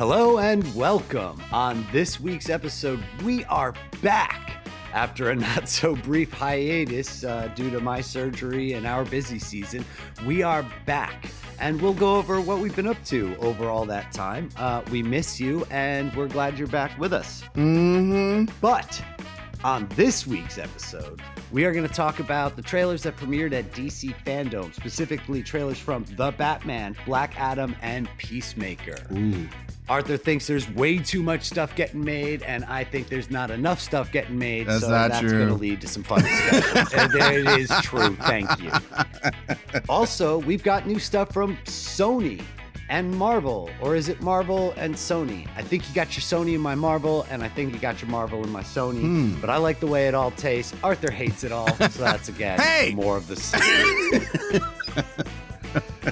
Hello and welcome. On this week's episode, we are back after a not so brief hiatus uh, due to my surgery and our busy season. We are back and we'll go over what we've been up to over all that time. Uh, we miss you and we're glad you're back with us. Mm-hmm. But on this week's episode, we are going to talk about the trailers that premiered at DC Fandom, specifically trailers from The Batman, Black Adam, and Peacemaker. Ooh. Arthur thinks there's way too much stuff getting made, and I think there's not enough stuff getting made. That's so not that's going to lead to some fun discussions. and it is true. Thank you. Also, we've got new stuff from Sony and Marvel, or is it Marvel and Sony? I think you got your Sony in my Marvel, and I think you got your Marvel in my Sony. Hmm. But I like the way it all tastes. Arthur hates it all, so that's again Hey! more of the same.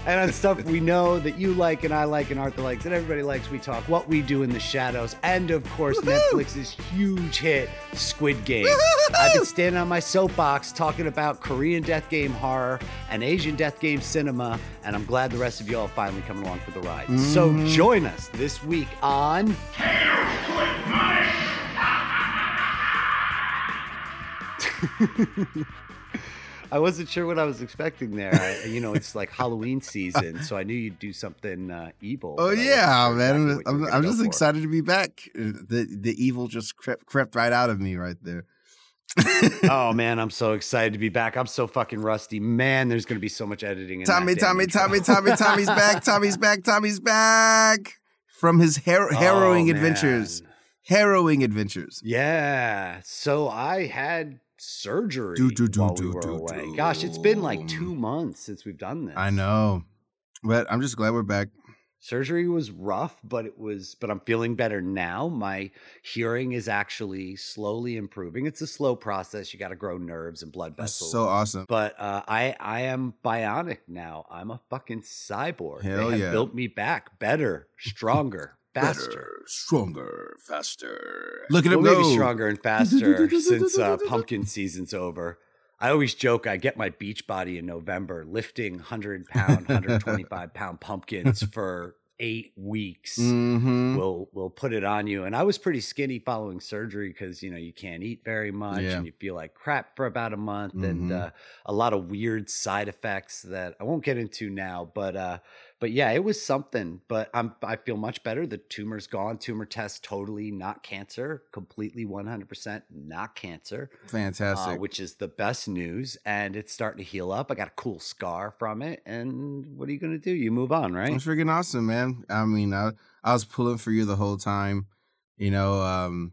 and on stuff we know that you like and I like and Arthur likes and everybody likes, we talk what we do in the shadows. And of course, Woohoo! Netflix's huge hit, Squid Game. I've been standing on my soapbox talking about Korean death game horror and Asian death game cinema, and I'm glad the rest of you all finally coming along for the ride. So Mhm. join us this week on I wasn't sure what I was expecting there. I, you know, it's like Halloween season, so I knew you'd do something uh, evil. Oh but I wasn't yeah, man! exactly I'm, I'm just for. excited to be back. The the evil just crept crept right out of me right there. oh man, I'm so excited to be back. I'm so fucking rusty. Man, there's gonna be so much editing. In Tommy, Tommy, intro. Tommy, Tommy, Tommy's back. Tommy's back. Tommy's back from his har- harrowing Oh, adventures. man. Harrowing adventures. Yeah. So I had surgery Do, do, do, while we were away. Gosh, it's been like two months since we've done this. I know, but I'm just glad we're back. Surgery was rough, but it was. But I'm feeling better now. My hearing is actually slowly improving. It's a slow process. You got to grow nerves and blood vessels. That's so awesome. But uh, I I am bionic now. I'm a fucking cyborg. Hell they have yeah. built me back better, stronger, faster. Better, stronger, faster. Look at Well, him maybe go. stronger and faster since uh, pumpkin season's over. I always joke I get my beach body in November lifting 100 pound, 125 pound pumpkins for eight weeks. Mm-hmm. We'll we'll put it on you. And I was pretty skinny following surgery because you know you can't eat very much Yeah. and you feel like crap for about a month and Mhm. uh, a lot of weird side effects that I won't get into now. But uh, but yeah, it was something. But I'm I feel much better. The tumor's gone. Tumor test totally not cancer. Completely 100% not cancer uh, Fantastic. which is the best news. And it's starting to heal up. I got a cool scar from it. And what are you going to do? You move on, right? It's freaking awesome, man. I mean, I, I was pulling for you the whole time. You know, um,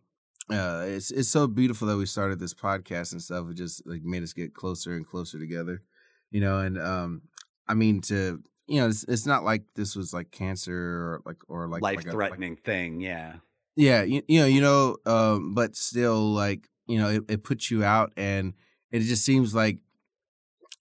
uh, it's it's so beautiful that we started this podcast and stuff. It just like made us get closer and closer together. You know, and um, I mean, to you know, it's, it's not like this was like cancer or like or like like Life threatening thing. Yeah. yeah, you, you know, you know, um, but still, like you know, it, it puts you out, and it just seems like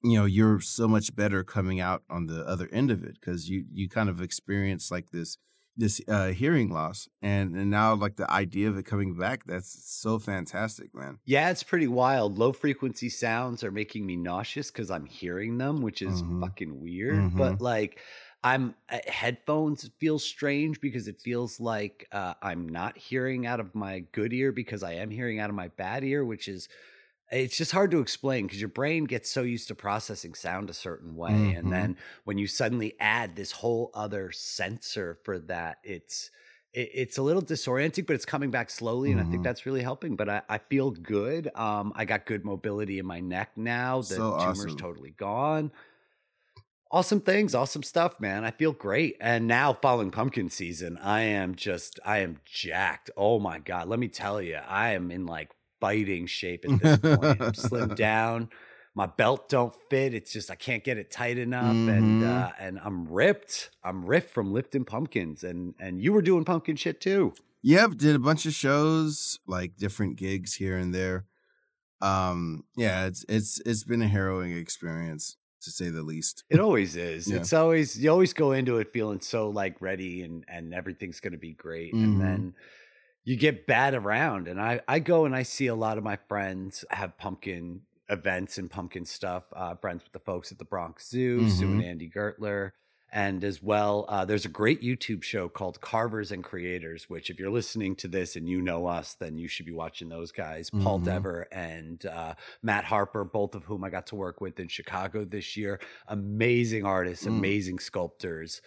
you know you're so much better coming out on the other end of it because you you kind of experience like this this uh, hearing loss, and and now like the idea of it coming back, that's so fantastic, man. Yeah, it's pretty wild. Low frequency sounds are making me nauseous because I'm hearing them, which is Mhm. fucking weird. But like, I'm uh, headphones feel strange because it feels like uh, I'm not hearing out of my good ear because I am hearing out of my bad ear, which is it's just hard to explain because your brain gets so used to processing sound a certain way, Mhm. and then when you suddenly add this whole other sensor for that, it's it, it's a little disorienting, but it's coming back slowly, and I think Mhm. that's really helping. But I, I feel good. Um, I got good mobility in my neck now. The So tumor's awesome. totally gone. Awesome things, awesome stuff, man. I feel great. And now, following pumpkin season, I am just, I am jacked. Oh my god, let me tell you, I am in like fighting shape at this point. I'm slimmed down. My belt don't fit. It's just I can't get it tight enough, and Mhm. uh, and I'm ripped. I'm ripped from lifting pumpkins, and and you were doing pumpkin shit too. Yep, did a bunch of shows, like different gigs here and there. Um, yeah, it's it's it's been a harrowing experience to say the least. It always is. Yeah. It's always you always go into it feeling so like ready and and everything's going to be great, Mhm. and then you get bad around. And I I go and I see a lot of my friends have pumpkin events and pumpkin stuff. Uh, friends with the folks at the Bronx Zoo, Sue and Mhm. Andy Gertler. And as well, uh, there's a great YouTube show called Carvers and Creators, which, if you're listening to this and you know us, then you should be watching those guys, Paul Mhm. Dever and uh, Matt Harper, both of whom I got to work with in Chicago this year. Amazing artists, Mm. amazing sculptors.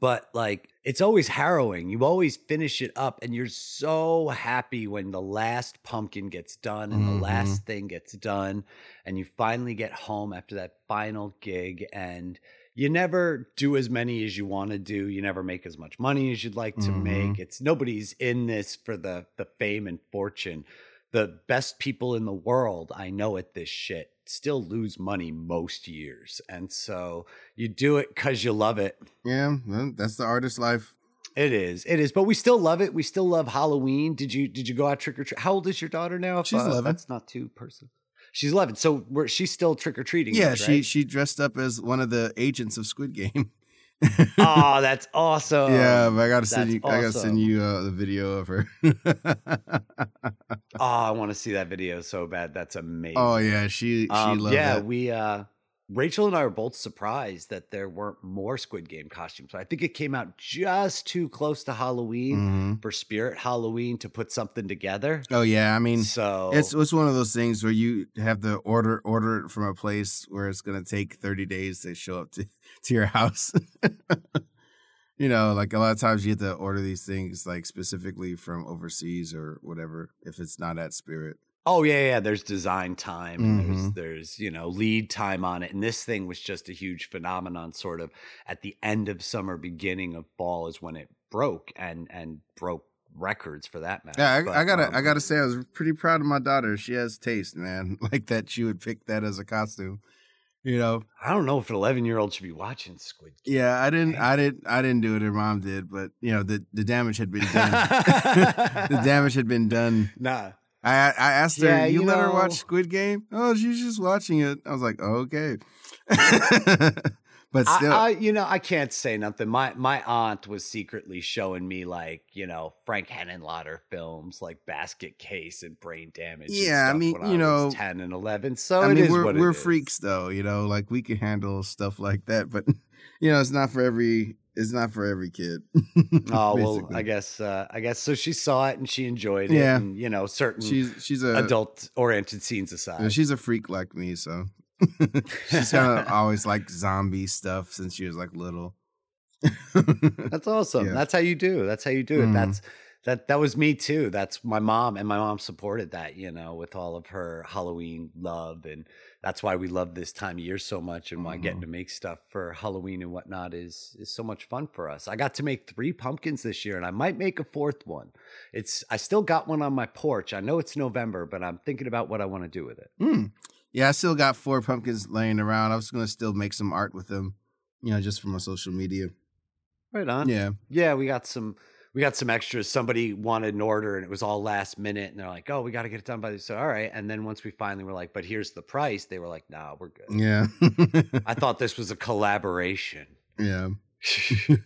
But like, it's always harrowing. You always finish it up, and you're so happy when the last pumpkin gets done and Mhm. the last thing gets done, and you finally get home after that final gig. And you never do as many as you want to do. You never make as much money as you'd like to Mhm. make. It's nobody's in this for the the fame and fortune. The best people in the world I know at this shit still lose money most years. And so you do it cuz you love it. Yeah, that's the artist life. It is. It is. But we still love it. We still love Halloween. Did you did you go out trick or treat? How old is your daughter now? If, She's uh, 11. That's not too personal. She's 11. So we're, she's still trick or treating. Yeah, she she dressed up as one of the agents of Squid Game. oh, that's awesome. yeah, but I gotta send that's you. I gotta send you uh, the video of her. Oh, I want to see that video so bad. That's amazing. oh yeah, she she Um, loved yeah, that. we uh Rachel and I were both surprised that there weren't more Squid Game costumes. I think it came out just too close to Halloween Mhm. for Spirit Halloween to put something together. Oh yeah, I mean, so it's it's one of those things where you have to order order it from a place where it's gonna take thirty days to show up to to your house. you know, like a lot of times you have to order these things like specifically from overseas or whatever if it's not at Spirit. Oh yeah, yeah. There's design time and there's there's you know lead time on it, and this thing was just a huge phenomenon. Sort of at the end of summer, beginning of fall is when it broke and and broke records for that matter. Yeah, I, But, I gotta um, I gotta say I was pretty proud of my daughter. She has taste, man. Like that she would pick that as a costume. You know, I don't know if an 11 year old should be watching Squid Game. Yeah, I didn't. I didn't, I didn't do it. Her mom did, but you know, the the damage had been done. the damage had been done. Nah. I I asked her, Yeah, "You, you let her watch Squid Game?" Oh, she's just watching it. I was like, oh, "Okay," but still, I, I, you know, I can't say nothing. My my aunt was secretly showing me like, you know, Frank Henenlotter films like Basket Case and Brain Damage. Yeah, I mean, you I know, ten and eleven. So I it mean, is we're what it we're freaks though, you know, like we can handle stuff like that, but you know, it's not for every, it's not for every kid. Oh well. I guess uh, I guess so. She saw it and she enjoyed it. Yeah. and, you know, certain she's she's a adult oriented scenes aside. Yeah, she's a freak like me, so she's kind of always like zombie stuff since she was like little. That's awesome. Yeah. That's how you do. That's how you do it. Mhm. That's that that was me too. That's my mom and my mom supported that, you know, with all of her Halloween love and that's why we love this time of year so much and why getting Mhm. to make stuff for Halloween and whatnot is is so much fun for us. I got to make three pumpkins this year and I might make a fourth one. It's I still got one on my porch. I know it's November, but I'm thinking about what I want to do with it. Hmm. Yeah, I still got four pumpkins laying around. I was gonna still make some art with them, you know, just for my social media. Right on. Yeah, Yeah, we got some we got some extras. Somebody wanted an order and it was all last minute and they're like, "Oh, we got to get it done by this." So, all right. And then once we finally were like, "But here's the price." They were like, "Nah, we're good." yeah, I thought this was a collaboration. yeah.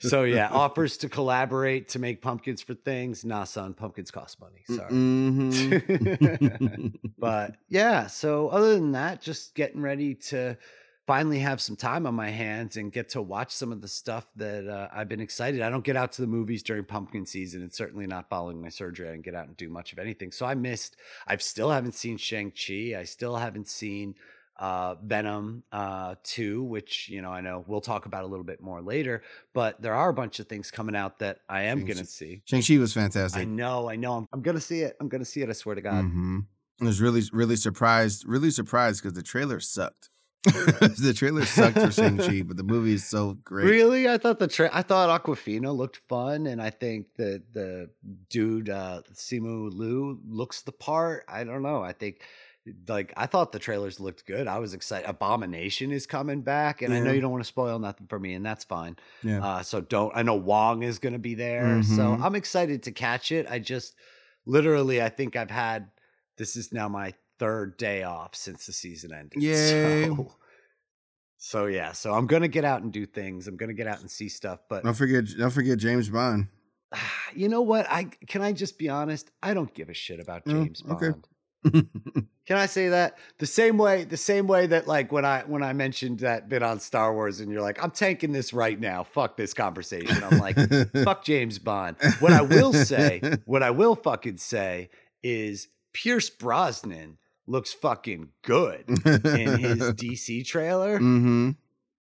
so, yeah, offers to collaborate to make pumpkins for things. Nah, son, pumpkins cost money. Sorry. Mhm. but yeah, so other than that, just getting ready to finally have some time on my hands and get to watch some of the stuff that uh, I've been excited. I don't get out to the movies during pumpkin season, and certainly not following my surgery. I didn't get out and do much of anything, so I missed. I've still haven't seen Shang Chi. I still haven't seen uh, Venom uh, two, which you know I know we'll talk about a little bit more later. But there are a bunch of things coming out that I am Shang-Chi. going to see. Shang Chi was I fantastic. know, I know. I'm, I'm going to see it. I'm going to see it. I swear to God. hmm I was really, really surprised. Really surprised because the trailer sucked. the trailer sucked for Shang Chi, but the movie is so great. Really? I thought the tra- I thought Awkwafina looked fun, and I think that the dude uh, Simu Liu looks the part. I don't know. I think like I thought the trailers looked good. I was excited. Abomination is coming back, and I know you don't want to spoil nothing for me, and that's fine. Yeah. Uh, so don't. I know Wong is going to be there, so Mhm. I'm excited to catch it. I just literally, I think I've had this is now my third day off since the season ended. Yay. So, so yeah, so I'm gonna get out and do things. I'm gonna get out and see stuff, but Don't forget, don't forget James Bond. you know what? I can I just be honest? I don't give a shit about Oh, James okay. Bond. Can I say that the same way? The same way that like when I when I mentioned that bit on Star Wars, and you're like, I'm tanking this right now. Fuck this conversation. I'm like, fuck James Bond. What I will say, what I will fucking say is Pierce Brosnan looks fucking good in his DC trailer. mm-hmm.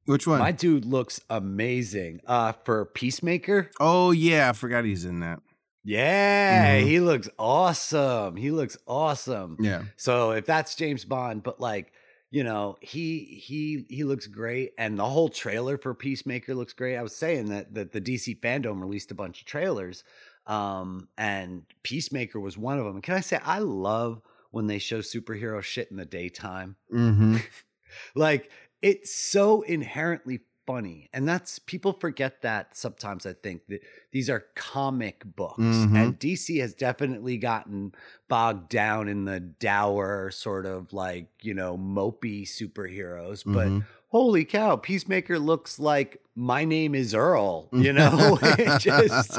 Which one? My dude looks amazing. Uh, for Peacemaker. oh yeah, I forgot he's in that. Yeah, Mhm. he looks awesome. He looks awesome. Yeah. So if that's James Bond, but like, you know, he he he looks great and the whole trailer for Peacemaker looks great. I was saying that that the DC fandom released a bunch of trailers um and Peacemaker was one of them. And can I say I love when they show superhero shit in the daytime? Mm-hmm. like it's so inherently funny and that's people forget that sometimes i think that these are comic books Mhm. and dc has definitely gotten bogged down in the dour sort of like you know mopey superheroes but Mhm. Holy cow peacemaker looks like my name is earl you know it just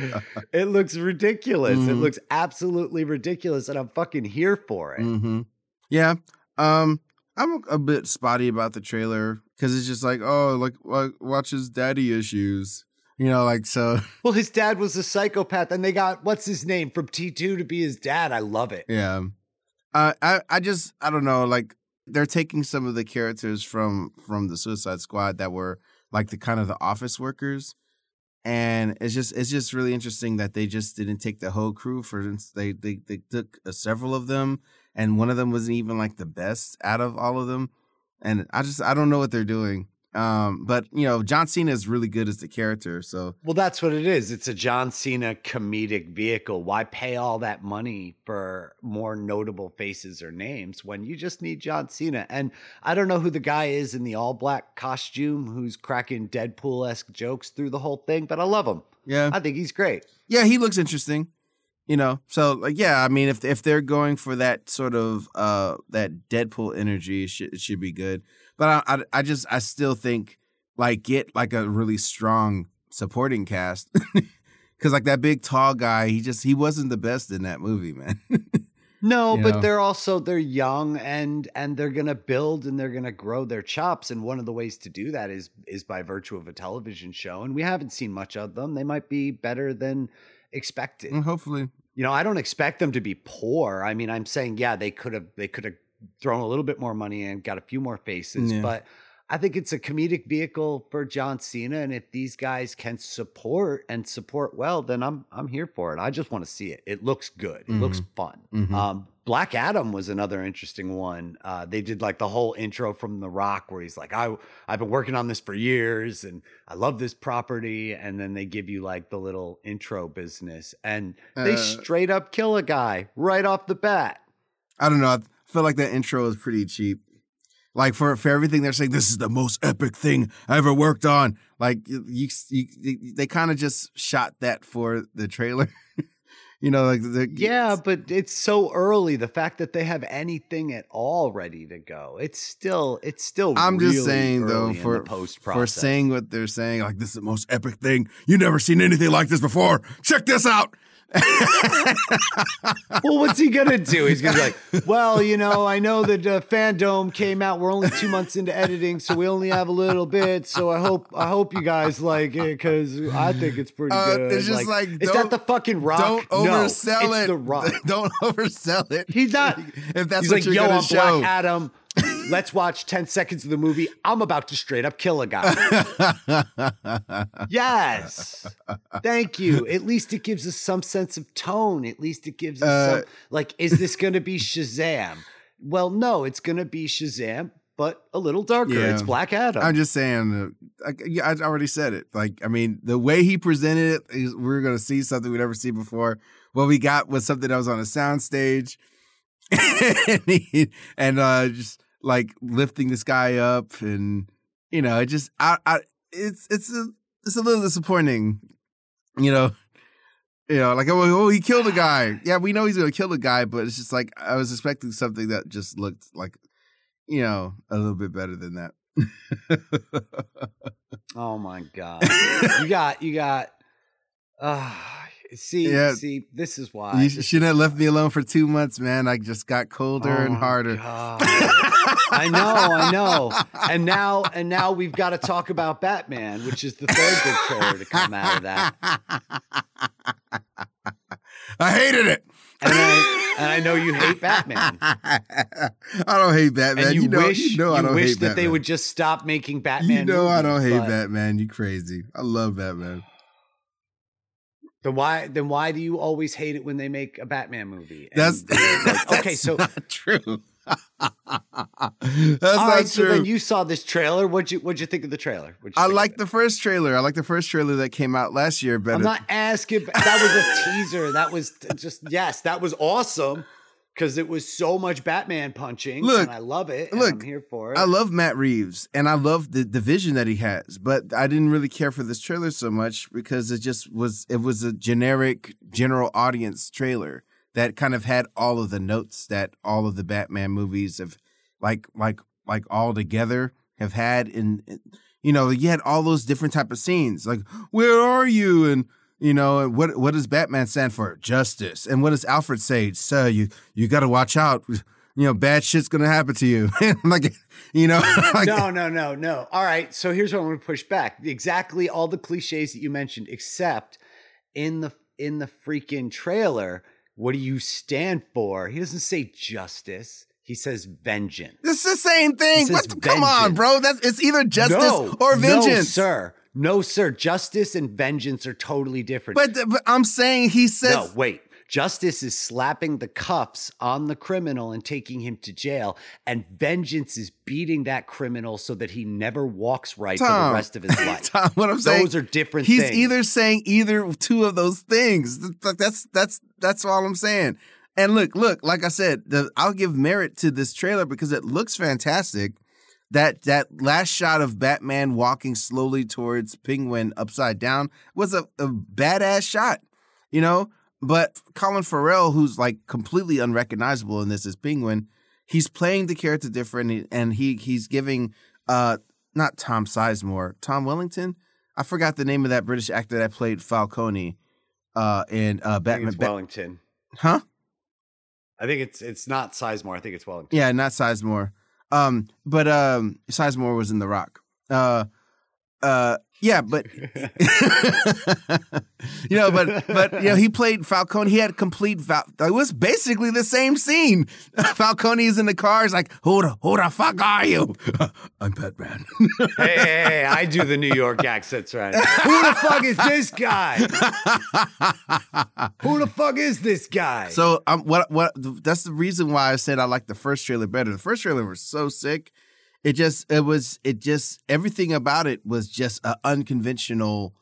it looks ridiculous it Mhm. looks absolutely ridiculous and i'm fucking here for it hmm Yeah. Um, I'm a, a bit spotty about the trailer because it's just like, oh, like, like watch his daddy issues. You know, like so. Well, his dad was a psychopath, and they got what's his name from T two to be his dad. I love it. Yeah. Uh, I I just I don't know. Like they're taking some of the characters from from the Suicide Squad that were like the kind of the office workers, and it's just it's just really interesting that they just didn't take the whole crew. For instance, they they they took uh, several of them, and one of them wasn't even like the best out of all of them. And I just I don't know what they're doing. Um, but you know, John Cena is really good as the character, so Well, that's what it is. It's a John Cena comedic vehicle. Why pay all that money for more notable faces or names when you just need John Cena? And I don't know who the guy is in the all black costume who's cracking Deadpool esque jokes through the whole thing, but I love him. yeah. I think he's great. yeah, he looks interesting. You know, so like, yeah, I mean, if if they're going for that sort of uh that Deadpool energy, it should, it should be good. But I, I, I just, I still think like get like a really strong supporting cast, because like that big tall guy, he just he wasn't the best in that movie, man. No, You but know? they're also they're young and and they're gonna build and they're gonna grow their chops. And one of the ways to do that is is by virtue of a television show. And we haven't seen much of them. They might be better than expected. And hopefully, You know, I don't expect them to be poor. I mean, I'm saying, yeah, they could have they could have thrown a little bit more money in, got a few more faces, Yeah. but I think it's a comedic vehicle for John Cena. And if these guys can support and support well, then I'm I'm here for it. I just want to see it. It looks good. It looks fun. Mhm. Um, Black Adam was another interesting one. Uh, they did like the whole intro from The Rock, where he's like, "I I've been working on this for years, and I love this property." And then they give you like the little intro business, and they Uh, straight up kill a guy right off the bat. I don't know. I feel like that intro is pretty cheap. Like for for everything they're saying, this is the most epic thing I ever worked on. Like you, you, you they kind of just shot that for the trailer. you know, like the, Yeah, but it's so early. The fact that they have anything at all ready to go, it's still it's still. I'm just saying though, for post for saying what they're saying, like this is the most epic thing you never seen anything like this before. Check this out. Well, what's he gonna do? He's gonna be like, well, you know, I know that uh, Fandom came out. We're only two months into editing, so we only have a little bit. So I hope I hope you guys like it because I think it's pretty Uh, good. it's just like, is that the fucking rock? Don't no, oversell it's it. The rock. Don't oversell it. He's not. If that's He's what like, you're yo, gonna I'm show. Black Adam. Let's watch 10 seconds of the movie. I'm about to straight up kill a guy. yes. Thank you. At least it gives us some sense of tone. At least it gives us Uh, some, like, is this going to be Shazam? Well, no, it's going to be Shazam, but a little darker. Yeah. It's Black Adam. I'm just saying. Uh, I, I already said it. Like, I mean, the way he presented it is we're gonna see something we never seen before. What we got was something that was on a soundstage, and, he, and uh, just like lifting this guy up, and you know, it just, I, I, it's, it's, a, it's a little disappointing, you know. You know, like oh, oh, he killed a guy. Yeah, we know he's gonna kill a guy, but it's just like I was expecting something that just looked like, you know, a little bit better than that. oh my God. you got, you got, uh, See, Yeah. see, this is why. You shouldn't have left me alone for two months, man. I just got colder Oh and harder. I know, I know. And now and now we've got to talk about Batman, which is the third big trailer to come out of that. I hated it. And I and I know you hate Batman. I don't hate Batman. And you, you know, wish you know I don't wish hate that Batman. they would just stop making Batman. You know I don't hate Batman. You crazy. I love Batman. Then why then why do you always hate it when they make a Batman movie? And That's, like, okay, that's so not true. that's all not right, so true. then you saw this trailer. What'd you what'd you think of the trailer? I like the first trailer. I like the first trailer that came out last year better. I'm not asking. That was a teaser. That was just yes. That was awesome because it was so much Batman punching. Look, and I love it. and look, I'm here for it. I love Matt Reeves and I love the, the vision that he has, but I didn't really care for this trailer so much because it just was it was a generic general audience trailer that kind of had all of the notes that all of the Batman movies have like like like all together have had in in- you know, you had all those different type of scenes like where are you and you know, what what does Batman stand for? Justice. And what does Alfred say? Sir, you you got to watch out. You know, bad shit's gonna happen to you. like, you know, like, no, no, no, no. All right. So here's what I'm to push back. Exactly all the cliches that you mentioned, except in the in the freaking trailer. What do you stand for? He doesn't say justice. He says vengeance. it's the same thing. What? the- Come on, bro. That's it's either justice no, or no, vengeance. sir. No, sir. Justice and vengeance are totally different. But, but I'm saying he says No, wait. Justice is slapping the cuffs on the criminal and taking him to jail, and vengeance is beating that criminal so that he never walks right for the rest of his life. Tom, what I'm saying. Those are different He's things. either saying either two of those things. That's that's that's all I'm saying. And look, look, like I said, the, I'll give merit to this trailer because it looks fantastic. That that last shot of Batman walking slowly towards Penguin upside down was a, a badass shot, you know. But Colin Farrell, who's like completely unrecognizable in this as Penguin, he's playing the character different, and he he's giving uh not Tom Sizemore, Tom Wellington. I forgot the name of that British actor that played Falcone uh in uh Batman. it's Ba- Wellington. huh? I think it's it's not Sizemore. I think it's Wellington. Yeah, not Sizemore. Um, but um, Sizemore was in The Rock. Uh, uh, yeah, but you know, but but you know, he played Falcone. He had complete. Fal- it was basically the same scene. Falcone is in the car. He's like, "Who the who the fuck are you? I'm Batman." hey, hey, hey, I do the New York accents right. Who the fuck is this guy? Who the fuck is this guy? So um, what what that's the reason why I said I like the first trailer better. The first trailer was so sick. It just it was it just everything about it was just an unconventional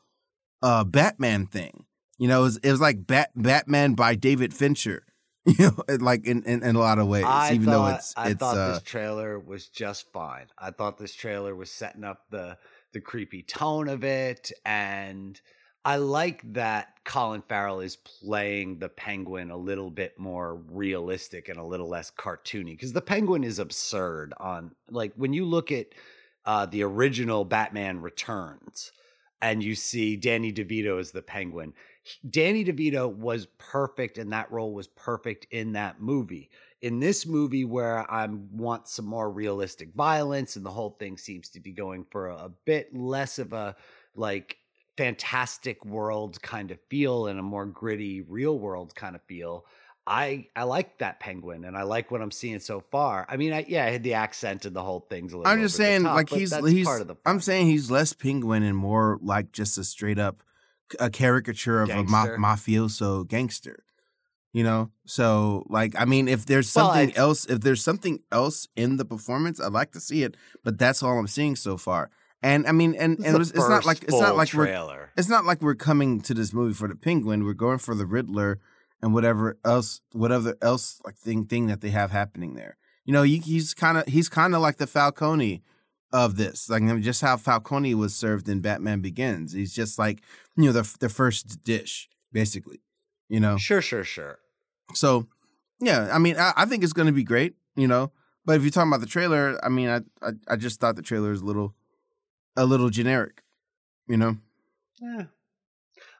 uh Batman thing. You know, it was, it was like Bat, Batman by David Fincher. You know, like in, in, in a lot of ways, I even thought, though it's I it's thought uh, this trailer was just fine. I thought this trailer was setting up the the creepy tone of it, and I like that Colin Farrell is playing the Penguin a little bit more realistic and a little less cartoony because the Penguin is absurd. On like when you look at uh, the original Batman Returns, and you see Danny DeVito as the Penguin. Danny DeVito was perfect, and that role was perfect in that movie. In this movie, where I want some more realistic violence, and the whole thing seems to be going for a, a bit less of a like fantastic world kind of feel and a more gritty real world kind of feel. I I like that penguin, and I like what I'm seeing so far. I mean, I, yeah, I had the accent and the whole thing's a little. I'm just saying, top, like he's he's. part of the. I'm saying he's less penguin and more like just a straight up a caricature of a ma- mafioso gangster. You know, so like I mean, if there's Well, something I- else, if there's something else in the performance, I'd like to see it. But that's all I'm seeing so far. And I mean, and and it's, it's not like it's not like we're it's not like we're coming to this movie for the penguin. We're going for the Riddler and whatever else, whatever else like thing thing that they have happening there. You know, he, he's kind of he's kind of like the Falcone of this, like I mean, just how Falcone was served in Batman Begins. He's just like you know the the first dish, basically. You know, Sure, sure, sure. so yeah, I mean, I, I think it's going to be great. You know, but if you're talking about the trailer, I mean, I, I I just thought the trailer was a little a little generic. You know. Yeah.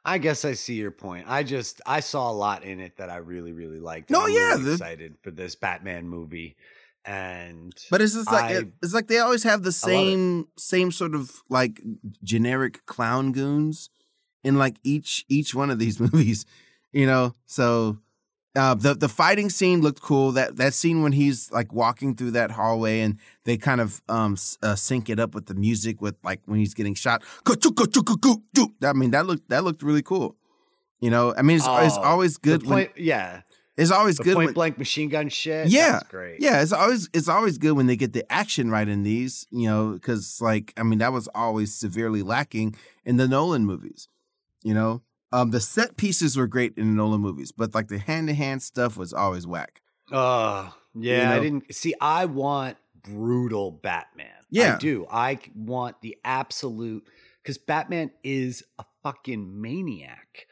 I guess I see your point. I just I saw a lot in it that I really really liked. No, I'm yeah, really the- excited for this Batman movie, and But it's just like I- it- it's like they always have the I love it. same same sort of like generic clown goons in like each each one of these movies, you know. So uh, the the fighting scene looked cool. That that scene when he's like walking through that hallway and they kind of um uh, sync it up with the music with like when he's getting shot. I mean that looked that looked really cool. You know, I mean it's, it's Oh, always good. the when, yeah, it's always the good. point when, blank machine gun shit. Yeah, that's great. yeah, it's always it's always good when they get the action right in these, you know, because like I mean that was always severely lacking in the Nolan movies, you know. Um, the set pieces were great in Nolan movies, but like the hand to hand stuff was always whack. Uh, yeah, I know? didn't see. I want brutal Batman. Yeah. I do. I want the absolute because Batman is a fucking maniac,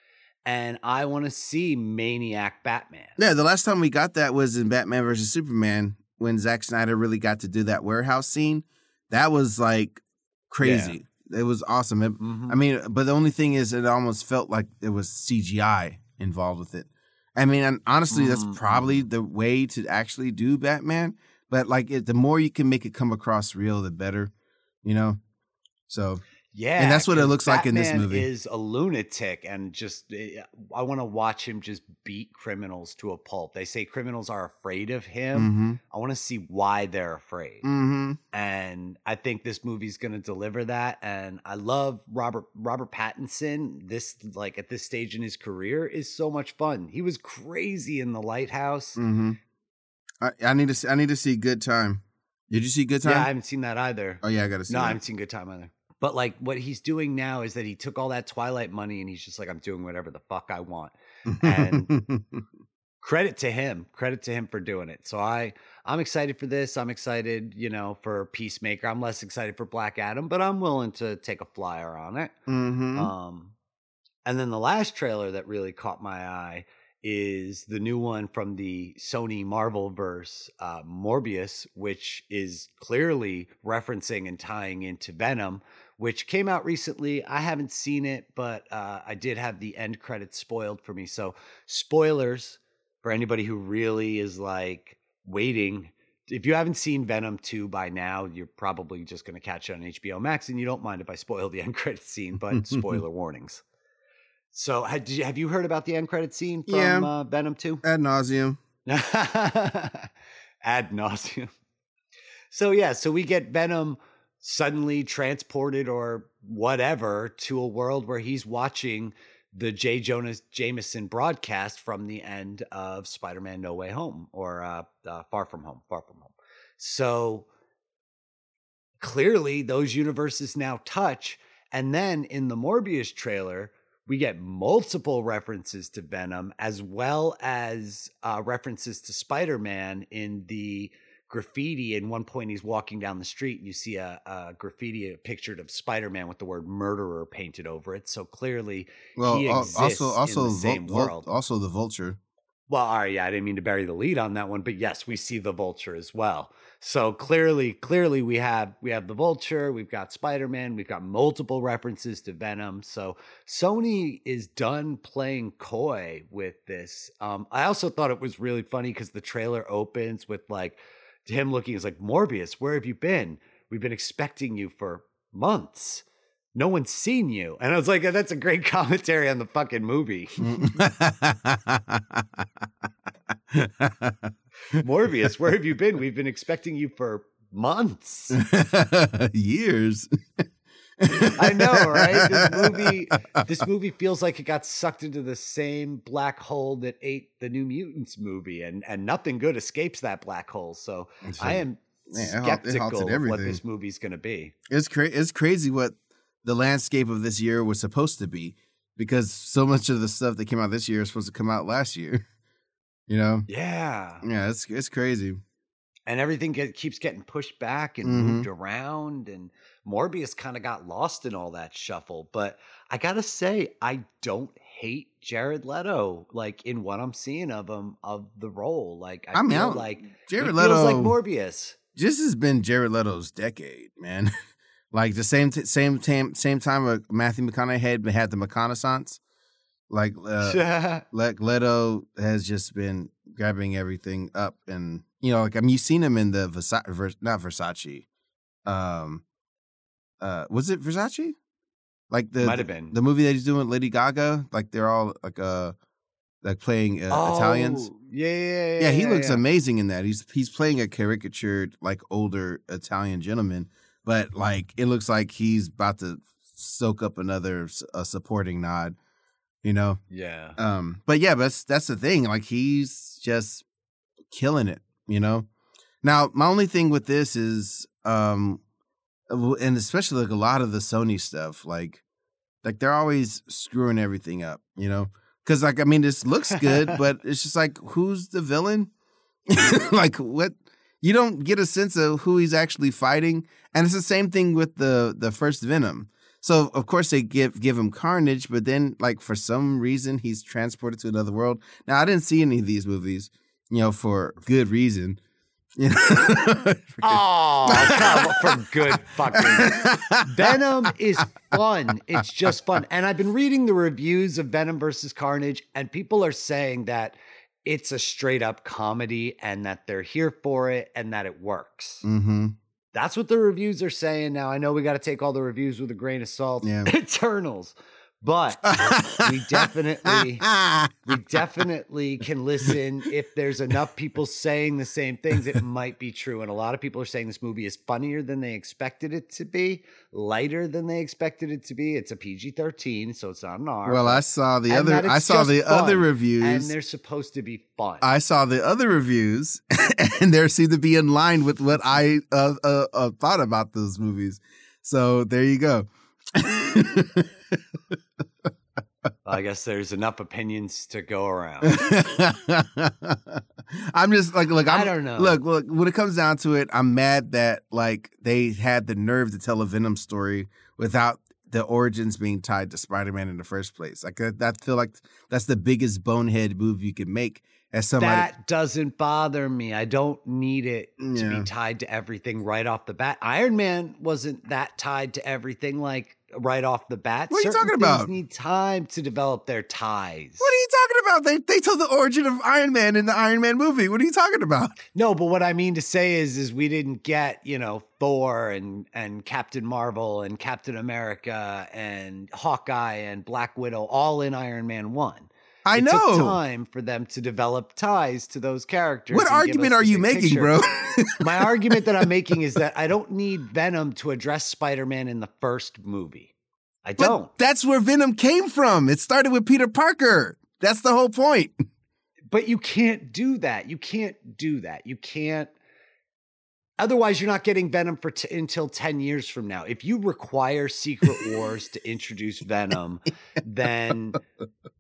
and I want to see maniac Batman. Yeah, the last time we got that was in Batman versus Superman when Zack Snyder really got to do that warehouse scene. That was like crazy. It was awesome. It- Mhm. I mean, but the only thing is, it almost felt like there was CGI involved with it. I mean, and honestly, that's Mhm. probably the way to actually do Batman. But like, it, the more you can make it come across real, the better. You know. So Yeah, and that's what it looks like in this movie. Is a lunatic, and just eh, I want to watch him just beat criminals to a pulp. They say criminals are afraid of him. mm-hmm, I want to see why they're afraid. mm-hmm. and I think this movie's going to deliver that. And I love Robert Robert Pattinson. This like at this stage in his career is so much fun. He was crazy in The Lighthouse. Mm-hmm. I, I need to. See, I need to see Good Time. Did you see Good Time? Yeah, I haven't seen that either. oh yeah, I gotta see. no, I haven't seen Good Time either. But like what he's doing now is that he took all that Twilight money and he's just like, I'm doing whatever the fuck I want. and- Credit to him. Credit to him for doing it. So I I'm excited for this. I'm excited, you know, for Peacemaker. I'm less excited for Black Adam, but I'm willing to take a flyer on it. Mhm. Um, and then the last trailer that really caught my eye is the new one from the Sony Marvel verse, uh, Morbius, which is clearly referencing and tying into Venom, which came out recently. I haven't seen it, but uh, I did have the end credits spoiled for me. So, spoilers for anybody who really is like waiting. If you haven't seen Venom 2 by now, you're probably just going to catch it on HBO Max, and you don't mind if I spoil the end credit scene, but spoiler warnings. So, did you, have you heard about the end credit scene from Yeah. uh, Venom 2? Ad nauseum. Ad nauseum. So yeah, so we get Venom suddenly transported or whatever to a world where he's watching the J. Jonah Jameson broadcast from the end of Spider-Man: No Way Home or uh, uh, Far From Home. Far From Home. So clearly, those universes now touch, and then in the Morbius trailer. We get multiple references to Venom as well as uh, references to Spider Man in the graffiti. And one point, he's walking down the street and you see a, a graffiti pictured of Spider Man with the word murderer painted over it. So clearly, Well, He exists also, in the same Vul- world. also the vulture. well, all right, yeah, I didn't mean to bury the lead on that one, but yes, we see the vulture as well. So clearly, clearly we have we have the vulture, we've got Spider-Man, we've got multiple references to Venom. So Sony is done playing coy with this. Um, I also thought it was really funny because the trailer opens with like him looking is like Morbius, where have you been? We've been expecting you for months. No one's seen you. And I was like, that's a great commentary on the fucking movie. Morbius, where have you been? We've been expecting you for months. Years. I know, right? This movie, this movie feels like it got sucked into the same black hole that ate the New Mutants movie, and and nothing good escapes that black hole. So I am Man, it halt- it halted skeptical of what this movie's going to be. It's cra- it's crazy what the landscape of this year was supposed to be because so much of the stuff that came out this year is supposed to come out last year. You know? Yeah, Yeah, it's it's crazy. And everything get, keeps getting pushed back and Mhm. moved around and morbius kind of got lost in all that shuffle but i gotta say i don't hate jared leto like in what i'm seeing of him of the role like i, mean, feel don't- like Jared Leto feels like morbius this has been Jared Leto's decade, man. like the same t- same time same time Matthew McConaughey had, had the McConaissance. Like uh, like Leto has just been grabbing everything up, and you know, like I mean, you've seen him in the Versace, not Versace. Um, uh, was it Versace? Like the might have been the movie that he's doing with Lady Gaga. Like they're all like uh like playing uh, oh, Italians. Yeah, yeah, yeah. Yeah, he looks yeah. amazing in that. He's he's playing a caricatured like older Italian gentleman, but like it looks like he's about to soak up another a supporting nod. You know. Yeah. Um. But yeah, but that's that's the thing. Like he's just killing it. You know. Now my only thing with this is um, and especially like a lot of the Sony stuff, like like they're always screwing everything up. You know because like I mean, this looks good, but it's just like who's the villain? like what? You don't get a sense of who he's actually fighting, and it's the same thing with the the first Venom. So of course they give give him Carnage, but then like for some reason he's transported to another world. Now I didn't see any of these movies, you know, for good reason. You know? oh, for good fucking. Venom is fun. It's just fun. And I've been reading the reviews of Venom versus Carnage, and people are saying that it's a straight up comedy and that they're here for it and that it works. Mm-hmm. That's what the reviews are saying now. I know we got to take all the reviews with a grain of salt. Yeah. Eternals. But we definitely we definitely can listen. If there's enough people saying the same things it might be true. And a lot of people are saying this movie is funnier than they expected it to be lighter than they expected it to be. It's a PG-13 so it's not an R Well, I saw the and other I saw the fun, other and they're supposed to be fun. I saw the other reviews, and they seem to be in line with what I uh, uh, uh, thought about those movies. So there you go. I guess there's enough opinions to go around I'm just like, look, I'm, I don't know. Look, look, when it comes down to it, I'm mad that like they had the nerve to tell a Venom story without the origins being tied to Spider-Man in the first place. Like that, that feel like that's the biggest bonehead move you can make as somebody. That doesn't bother me. I don't need it to be tied to everything right off the bat. Iron Man wasn't that tied to everything like right off the bat. What are you talking about? Need time to develop their ties. What are you talking about? They they told the origin of Iron Man in the Iron Man movie. What are you talking about? No, but what I mean to say is, is we didn't get you know Thor and and Captain Marvel and Captain America and Hawkeye and Black Widow all in Iron Man one. I it know. Time for them to develop ties to those characters. What argument are you making, picture. bro? My argument that I'm making is that I don't need Venom to address Spider-Man in the first movie. I But don't. that's where Venom came from. It started with Peter Parker. That's the whole point. But you can't do that. You can't do that. You can't. Otherwise, you're not getting Venom for t- until 10 years from now. If you require Secret Wars to introduce Venom, then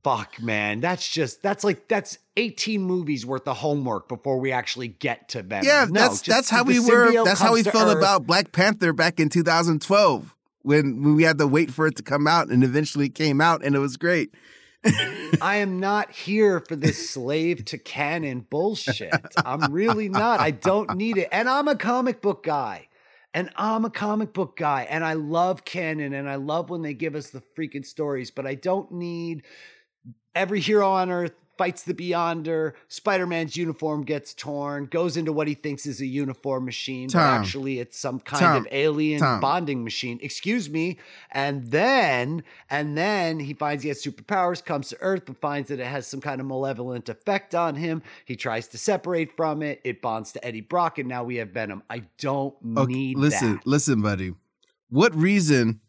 fuck, man. That's just, that's like, that's 18 movies worth of homework before we actually get to Venom. Yeah, No, that's that's how we were. That's how we felt Earth. about Black Panther back in 2012 when when we had to wait for it to come out, and eventually came out, and it was great. I am not here for this slave to canon bullshit. I'm really not. I don't need it. And I'm a comic book guy. And I'm a comic book guy. And I love canon and I love when they give us the freaking stories, but I don't need every hero on earth fights the Beyonder. Spider Man's uniform gets torn, goes into what he thinks is a uniform machine, but actually it's some kind Tom. of alien Tom. bonding machine. Excuse me. And then, and then he finds he has superpowers, comes to Earth, but finds that it has some kind of malevolent effect on him. He tries to separate from it. It bonds to Eddie Brock, and now we have Venom. I don't Okay, need listen, that. listen, buddy. What reason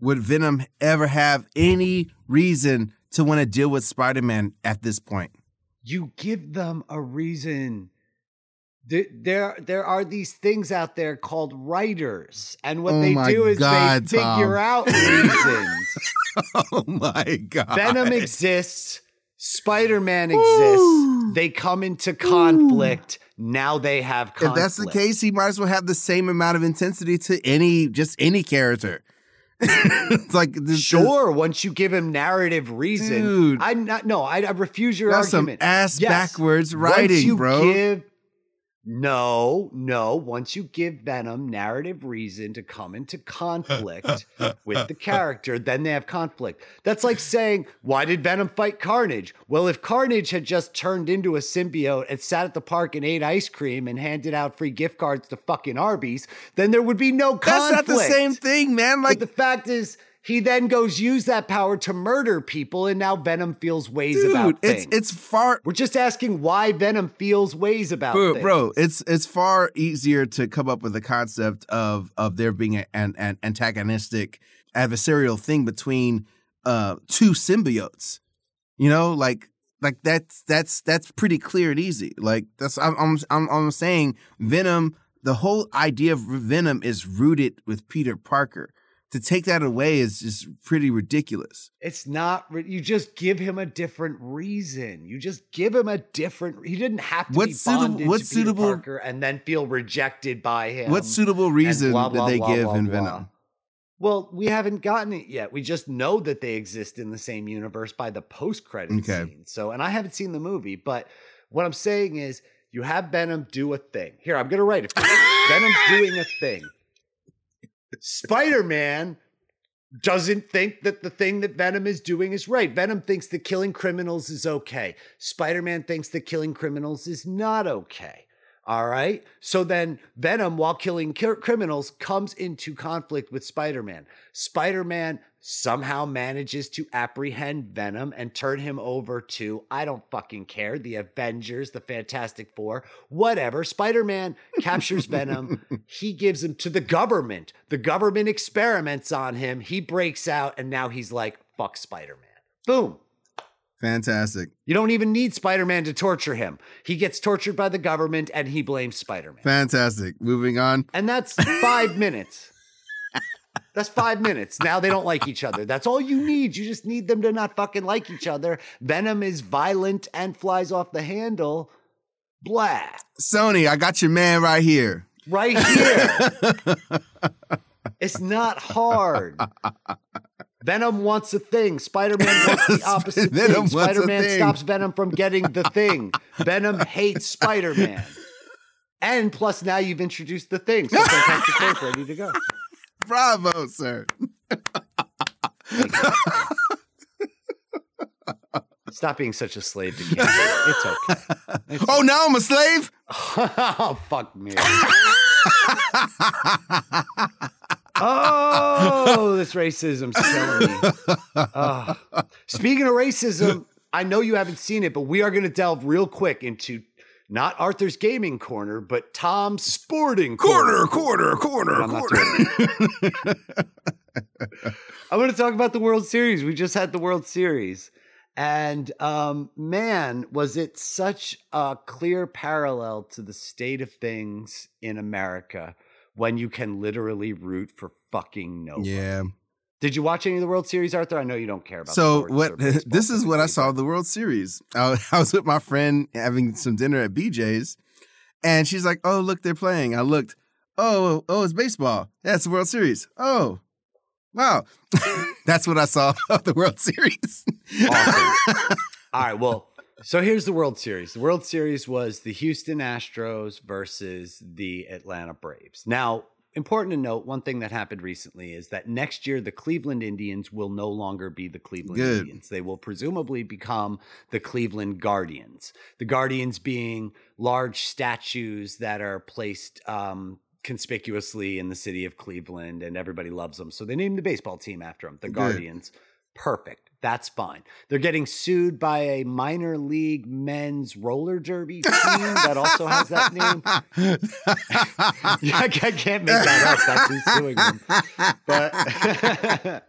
would Venom ever have any reason to want to deal with Spider-Man at this point? you give them a reason. There, there, are these things out there called writers, and what Oh they do is God, they figure Tom. out reasons. oh my god! Venom exists. Spider Man exists. Ooh. They come into conflict. Now they have If that's the case, he might as well have the same amount of intensity to any, just any character. It's like this, Sure, once you give him narrative reason, Dude. I'm not. No, I, I refuse your that's some ass Yes. backwards Once writing, you bro. Give, No, no. Once you give Venom narrative reason to come into conflict with the character, then they have conflict. That's like saying, why did Venom fight Carnage? Well, if Carnage had just turned into a symbiote and sat at the park and ate ice cream and handed out free gift cards to fucking Arby's, then there would be no conflict. That's not the same thing, man. Like but the fact is, he then goes use that power to murder people, and now Venom feels ways dude, about it's things. it's far We're just asking why Venom feels ways about bro, things. bro, it's it's far easier to come up with the concept of of there being a, an an antagonistic adversarial thing between uh two symbiotes. You know, like like that's that's that's pretty clear and easy. Like that's I'm I'm I'm, I'm saying Venom. The whole idea of Venom is rooted with Peter Parker. To take that away is just pretty ridiculous. It's not. You just give him a different reason. You just give him a different. He didn't have to What's be suitable- bonded what's suitable- Parker and then feel rejected by him. what suitable reason blah, blah, did they blah, give in. Venom? Well, we haven't gotten it yet. We just know that they exist in the same universe by the post-credit Okay. scene. So, and I haven't seen the movie, but what I'm saying is, you have Venom do a thing. Here, I'm gonna write it. Venom's doing a thing. Spider-Man doesn't think that the thing that Venom is doing is right. Venom thinks that killing criminals is okay. Spider Man thinks that killing criminals is not okay. All right. So then Venom, while killing ki- criminals, comes into conflict with Spider Man. Spider Man somehow manages to apprehend Venom and turn him over to, I don't fucking care, the Avengers, the Fantastic Four, whatever. Spider Man captures Venom. He gives him to the government. The government experiments on him. He breaks out, and now he's like, fuck Spider Man. Boom. Fantastic. You don't even need Spider Man to torture him. He gets tortured by the government and he blames Spider Man. Fantastic. Moving on. And that's five minutes. That's five minutes. Now they don't like each other. That's all you need. You just need them to not fucking like each other. Venom is violent and flies off the handle. Blah. Sony, I got your man right here. Right here. it's not hard. Venom wants a thing. Spider Man wants the opposite Venom thing. Spider Man stops Venom from getting the thing. Venom hates Spider Man. And plus, now you've introduced the thing. So Fantastic Four's ready to go. Bravo, sir. Stop being such a slave to cancer. It's okay. It's Oh, now I'm a slave? oh, fuck me. oh, this racism's killing me. Oh. Speaking of racism, I know you haven't seen it, but we are going to delve real quick into not Arthur's gaming corner, but Tom's sporting corner. Corner, corner, corner, I'm corner. I'm going to talk about the World Series. We just had the World Series. And um, man, was it such a clear parallel to the state of things in America when you can literally root for fucking nobody. Yeah. Did you watch any of the World Series, Arthur? I know you don't care about. So what? This is what I saw the World Series. I, was- I was with my friend having some dinner at BJ's, and she's like, "Oh, look, they're playing." I looked. Oh, oh, it's baseball. Yeah, it's the World Series. Oh, wow. That's what I saw of the World Series. Awesome. All right. Well, so here's the World Series. The World Series was the Houston Astros versus the Atlanta Braves. Now, important to note, one thing that happened recently is that next year the Cleveland Indians will no longer be the Cleveland Good. Indians. They will presumably become the Cleveland Guardians. The Guardians being large statues that are placed um, conspicuously in the city of Cleveland, and everybody loves them. So they named the baseball team after them, the Good. Guardians. Perfect. That's fine. They're getting sued by a minor league men's roller derby team that also has that name. I can't make that up. That's who's suing them. But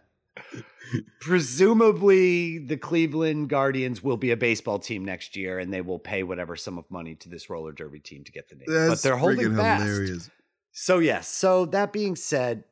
presumably, the Cleveland Guardians will be a baseball team next year, and they will pay whatever sum of money to this roller derby team to get the name. but they're holding fast. hilarious. So yes. So that being said,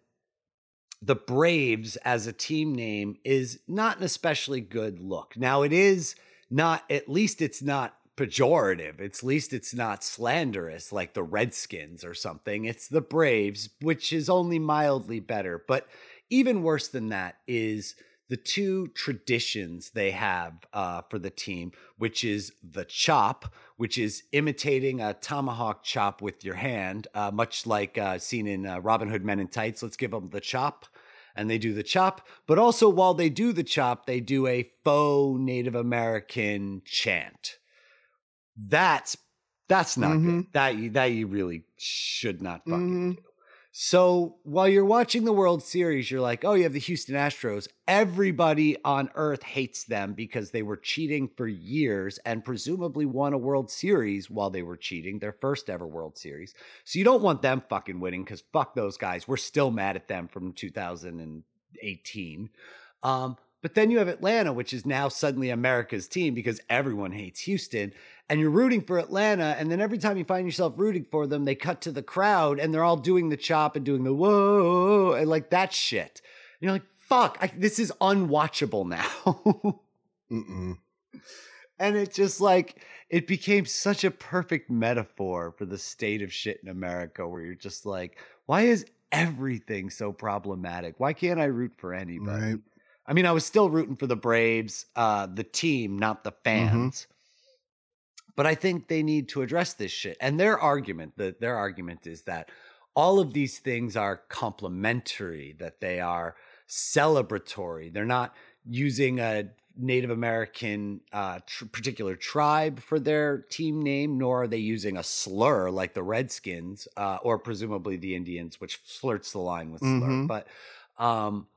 the Braves as a team name is not an especially good look. Now it is not. At least it's not pejorative. It's least it's not slanderous like the Redskins or something. It's the Braves, which is only mildly better. But even worse than that is the two traditions they have uh, for the team, which is the chop, which is imitating a tomahawk chop with your hand, uh, much like uh, seen in uh, Robin Hood Men in Tights. Let's give them the chop. And they do the chop, but also while they do the chop, they do a faux Native American chant. That's that's not Mhm. good. That you that you really should not fucking Mhm. do. So while you're watching the World Series, you're like, oh, you have the Houston Astros. Everybody on earth hates them because they were cheating for years and presumably won a World Series while they were cheating, their first ever World Series. So you don't want them fucking winning because fuck those guys. We're still mad at them from 2018. Um, but then you have Atlanta, which is now suddenly America's team because everyone hates Houston. And you're rooting for Atlanta. And then every time you find yourself rooting for them, they cut to the crowd and they're all doing the chop and doing the whoa and like that shit. And you're like, fuck, I, this is unwatchable now. Mm-mm. and it just like, it became such a perfect metaphor for the state of shit in America where you're just like, why is everything so problematic? Why can't I root for anybody? Right. I mean, I was still rooting for the Braves, uh, the team, not the fans. But I think they need to address this shit. And their argument, the, their argument is that all of these things are complementary, that they are celebratory. They're not using a Native American uh, tr- particular tribe for their team name, nor are they using a slur like the Redskins uh, or presumably the Indians, which flirts the line with slur. Mhm. But um,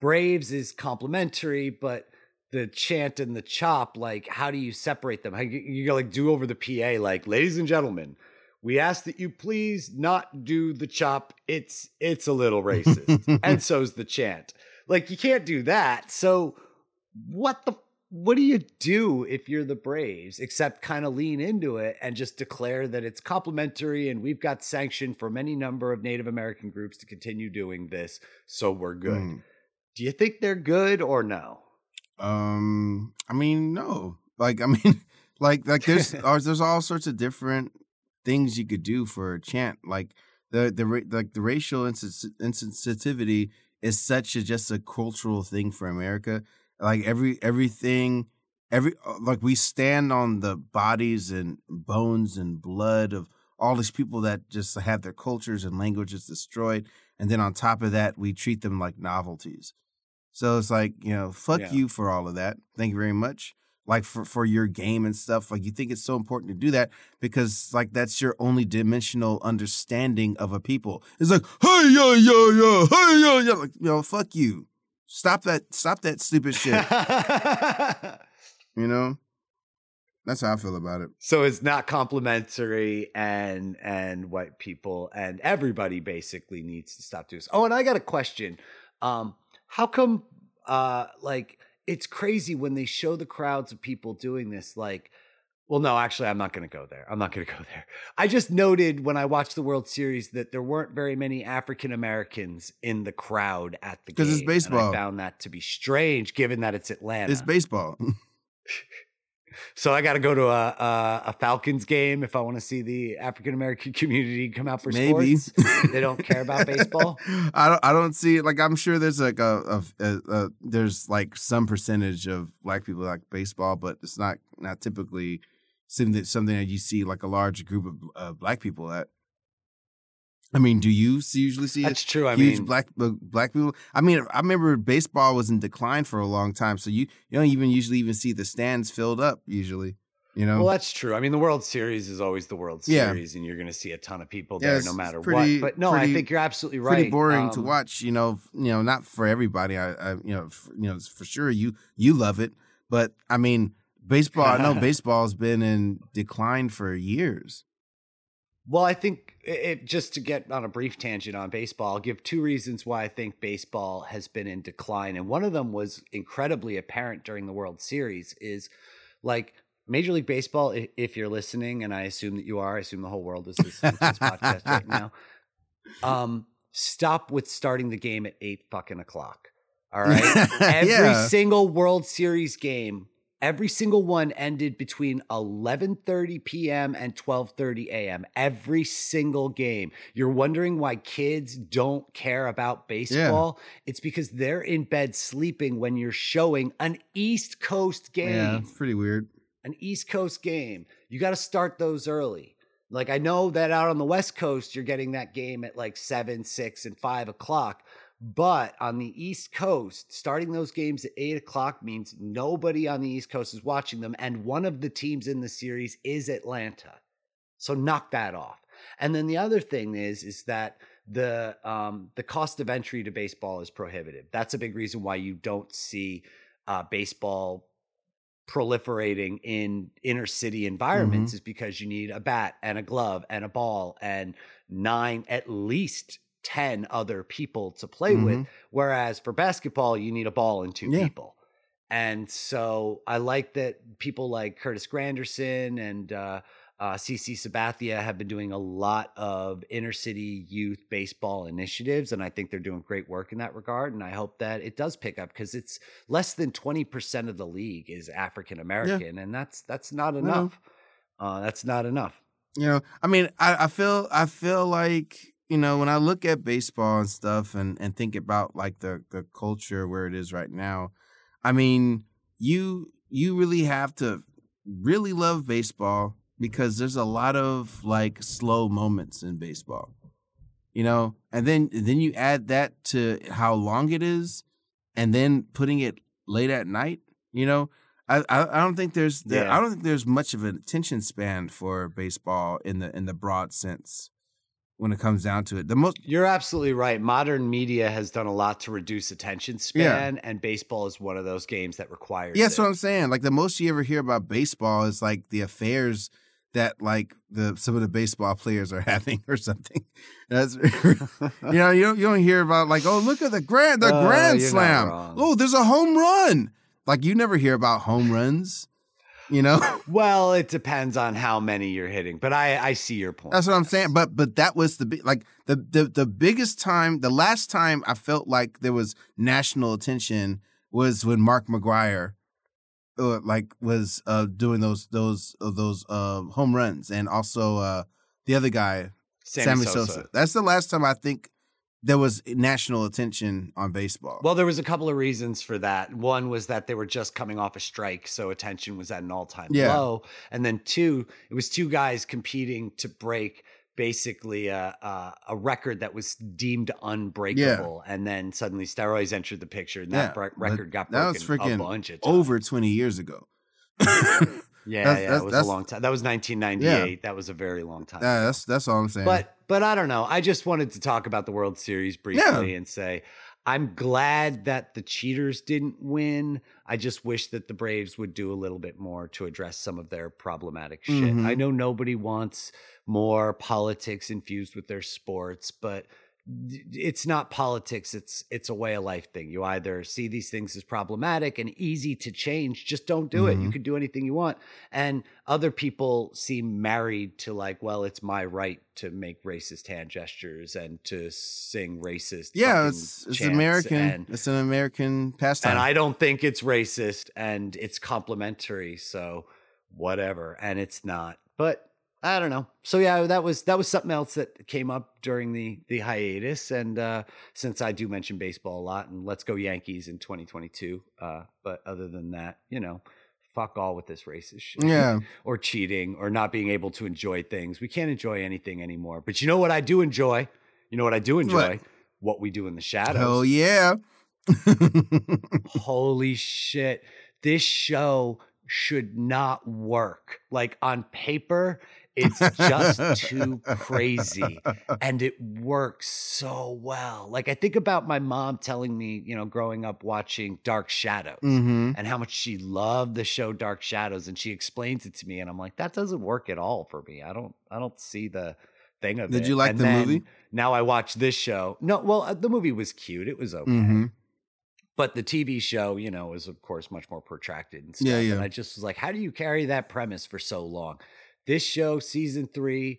Braves is complimentary, but the chant and the chop, like, how do you separate them? How you, you like do over the PA, like, ladies and gentlemen, we ask that you please not do the chop. It's it's a little racist, and so's the chant. Like, you can't do that. So, what the what do you do if you're the Braves except kind of lean into it and just declare that it's complimentary and we've got sanction from any number of Native American groups to continue doing this, so we're good. Mm. Do you think they're good or no? Um, I mean, no. Like, I mean, like, like there's uh, there's all sorts of different things you could do for a chant. Like the the like the racial insens- insensitivity is such a just a cultural thing for America. Like every everything, every uh, like we stand on the bodies and bones and blood of all these people that just have their cultures and languages destroyed, and then on top of that, we treat them like novelties. So it's like, you know, fuck Yeah. you for all of that. Thank you very much. Like for, for your game and stuff. Like you think it's so important to do that because like that's your only dimensional understanding of a people. It's like, hey yeah, yeah, yeah, hey yeah, yeah. Like, you know, fuck you. Stop that stop that stupid shit. you know? That's how I feel about it. so it's not complimentary and and white people and everybody basically needs to stop doing this. Oh, and I got a question. Um, how come uh like it's crazy when they show the crowds of people doing this like well no actually i'm not going to go there i'm not going to go there i just noted when i watched the world series that there weren't very many african americans in the crowd at the game. Because it's and baseball. i found that to be strange given that it's atlanta It's baseball. so I got to go to a, a a Falcons game if I want to see the African American community come out for Maybe sports. They don't care about baseball. I don't. I don't see. Like I'm sure there's like a, a, a, there's like some percentage of black people like baseball, but it's not not typically something something that you see like a large group of uh, black people at. I mean, do you see, usually see That's true. I huge mean, black black people? I mean, I remember baseball was in decline for a long time, so you you don't even usually even see the stands filled up. Usually, you know. well, that's true. I mean, the World Series is always the World Yeah. Series, and you're going to see a ton of people there it's- no matter pretty- what. But no, I think you're absolutely right. pretty boring to Um, watch. You know, you know, not for everybody. I, I you know, f you know, for sure you you love it, but I mean, baseball. I know baseball has been in decline for years. Well, I think it, just to get on a brief tangent on baseball, I'll give two reasons why I think baseball has been in decline. And one of them was incredibly apparent during the World Series is like Major League Baseball, if you're listening, and I assume that you are, I assume the whole world is listening to this podcast right now. Um, stop with starting the game at eight fucking o'clock. All right. Every Yeah. single World Series game Every single one ended between 11:30 p.m. and 12:30 a.m. Every single game. You're wondering why kids don't care about baseball? Yeah. It's because they're in bed sleeping when you're showing an East Coast game. Yeah, it's pretty weird. An East Coast game. You got to start those early. Like I know that out on the West Coast, you're getting that game at like seven, six, and five o'clock. But on the East Coast, starting those games at eight o'clock means nobody on the East Coast is watching them. And one of the teams in the series is Atlanta. So knock that off. And then the other thing is, is that the um, the cost of entry to baseball is prohibitive. That's a big reason why you don't see uh, baseball proliferating in inner city environments Mhm. is because you need a bat and a glove and a ball and nine at least 10 other people to play with Mhm. whereas for basketball you need a ball and two Yeah. people and so i like that people like curtis granderson and uh, uh, CC Sabathia have been doing a lot of inner city youth baseball initiatives, and I think they're doing great work in that regard. And I hope that it does pick up because it's less than twenty percent of the league is African American, and that's that's not enough. Uh, that's not enough. You know, I mean, I, I feel I feel like you know when I look at baseball and stuff and and think about like the the culture where it is right now. I mean, you you really have to really love baseball because there's a lot of like slow moments in baseball. You know, and then then you add that to how long it is, and then putting it late at night. You know, I I, don't think there's there, Yeah. I don't think there's much of an attention span for baseball in the in the broad sense when it comes down to it. The most You're absolutely right. Modern media has done a lot to reduce attention span, and baseball is one of those games that requires. yeah, that's it. what I'm saying. Like the most you ever hear about baseball is like the affairs that like the some of the baseball players are having or something. That's you know you don't you don't hear about like oh look at the grand the Oh, grand slam oh there's a home run like you never hear about home runs you know Well, it depends on how many you're hitting, but I I see your point. That's what I'm saying. But but that was the like the the the biggest time. The last time I felt like there was national attention was when Mark McGwire, uh, like was uh doing those those uh, those uh home runs, and also uh the other guy Sammy, Sammy, Sosa. Sosa. That's the last time I think there was national attention on baseball. Well, there was a couple of reasons for that. One was that they were just coming off a strike, so attention was at an all-time Yeah. low. And then two, it was two guys competing to break basically a, a, a record that was deemed unbreakable. And then suddenly steroids entered the picture, and that Yeah, record got that broken was freaking a bunch of times. over 20 years ago. Yeah, that's- yeah, that's- it was a long time. That was 1998. That was a very long time. Yeah, that's that's all I'm saying. But but I don't know. I just wanted to talk about the World Series briefly and say I'm glad that the cheaters didn't win. I just wish that the Braves would do a little bit more to address some of their problematic shit. Mhm. I know nobody wants more politics infused with their sports, but it's not politics it's it's a way of life thing you either see these things as problematic and easy to change just don't do it you Mhm. can do anything you want and other people seem married to like well it's my right to make racist hand gestures and to sing racist yeah, it's it's American. and, it's an American pastime. and i don't think it's racist and it's complimentary so whatever and it's not but I don't know. So yeah, that was that was something else that came up during the the hiatus, and uh, since I do mention baseball a lot, and let's go Yankees in 2022. Uh, but other than that, you know, fuck all with this racist shit. yeah. or cheating, or not being able to enjoy things. We can't enjoy anything anymore. But you know what I do enjoy? You know what I do enjoy? What we do in the shadows. Hell yeah. holy shit, this show should not work. Like on paper, it's just too crazy. And it works so well. Like I think about my mom telling me, you know, growing up watching Dark Shadows hmm and how much she loved the show Dark Shadows. And she explains it to me, and I'm like, that doesn't work at all for me. I don't, I don't see the thing of it. Did you like And the movie? Now I watch this show. No, well, uh, the movie was cute. It was okay hmm but the TV show, you know, is of course much more protracted and stuff. Yeah, yeah. And I just was like, how do you carry that premise for so long? This show, season three,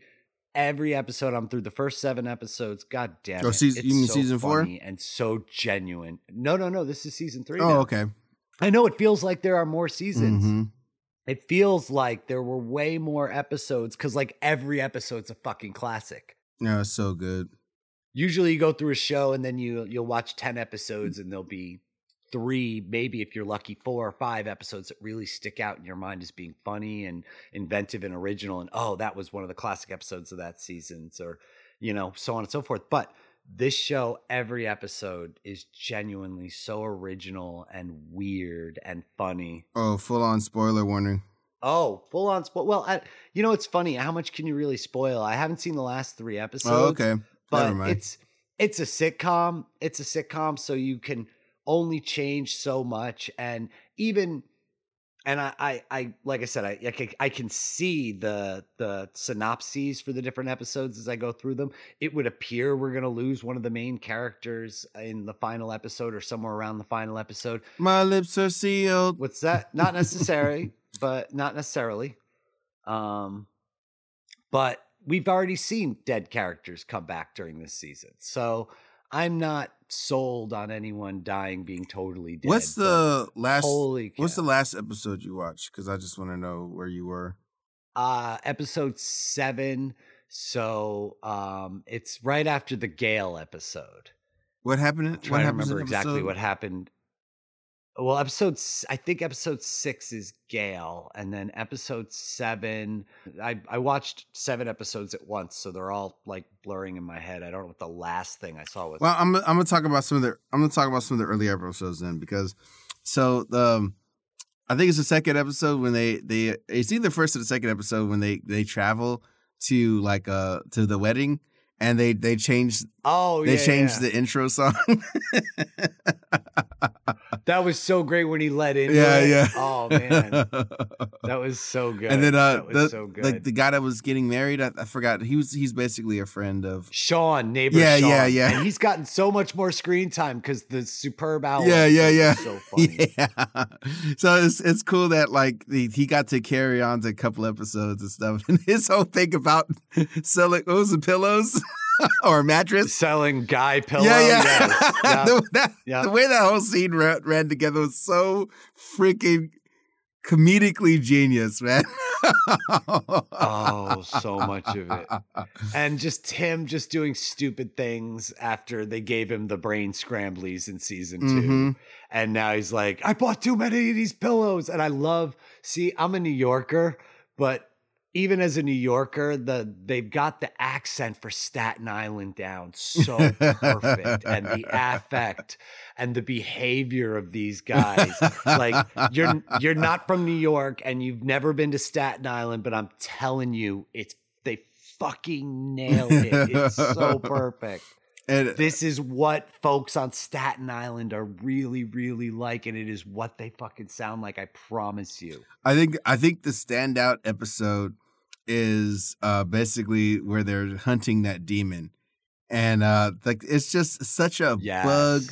every episode, I'm through the first seven episodes. God damn it. Oh, season- you mean so season four? And so genuine. No, no, no. This is season three. Oh, now. okay. I know it feels like there are more seasons. Mhm. It feels like there were way more episodes because like every episode's a fucking classic. Yeah, it's so good. Usually you go through a show and then you you'll watch 10 episodes and there'll be three, maybe if you're lucky, four or five episodes that really stick out in your mind as being funny and inventive and original. And oh, that was one of the classic episodes of that season, or, you know, so on and so forth. But this show, every episode is genuinely so original and weird and funny. Oh, full on spoiler warning. Oh, full on spoil. Well, I, you know, it's funny. How much can you really spoil? I haven't seen the last three oh, episodes. Oh, okay. but it's it's a sitcom. It's a sitcom, so you can only change so much, and even and I I, I like I said, I, I can, I can see the the synopses for the different episodes as I go through them. It would appear we're gonna lose one of the main characters in the final episode or somewhere around the final episode. My lips are sealed. What's that? Not necessary, but not necessarily. Um, but we've already seen dead characters come back during this season, so I'm not sold on anyone dying being totally dead. What's the last? holy? What's the last episode you watched? Because I just want to know where you were. uh episode seven? So um, it's right after the Gale episode. What happened? I'm What trying to remember exactly episode- what happened. Well, episode i think episode six is Gale, and then episode seven. I I watched seven episodes at once, so they're all like blurring in my head. I don't know what the last thing I saw was. Well, I'm I'm gonna talk about some of the I'm gonna talk about some of the early episodes then because so the I think it's the second episode when they they it's either the first or the second episode when they they travel to like uh to the wedding and they they change oh, they yeah, changed yeah. the intro song. That was so great when he let in. yeah, it. yeah. Oh man, that was so good. and then uh the, so like the guy that was getting married, I, I forgot he was he's basically a friend of Sean, neighbor Yeah, Sean. yeah, yeah. And he's gotten so much more screen time because the superb owl. Yeah, yeah, yeah. So funny. Yeah. So it's it's cool that like the, he got to carry on to a couple episodes and stuff. And his whole thing about selling what was it, pillows or a mattress? Selling guy pillow. yeah, yeah. yes, yeah. the, that, yeah. the way that whole scene ran, ran together was so freaking comedically genius, man. Oh, so much of it. and just him just doing stupid things after they gave him the brain scramblies in season 2 Mhm. and now he's like i bought too many of these pillows and i love see i'm a new yorker but even as a new yorker the they've got the accent for staten island down so perfect and the affect and the behavior of these guys like you're you're not from New York and you've never been to Staten Island, but I'm telling you, it's they fucking nailed it. It's so perfect. And This is what folks on Staten Island are really, really like, and it is what they fucking sound like. I promise you. I think I think the standout episode is uh basically where they're hunting that demon. And uh like it's just such a Yes. bug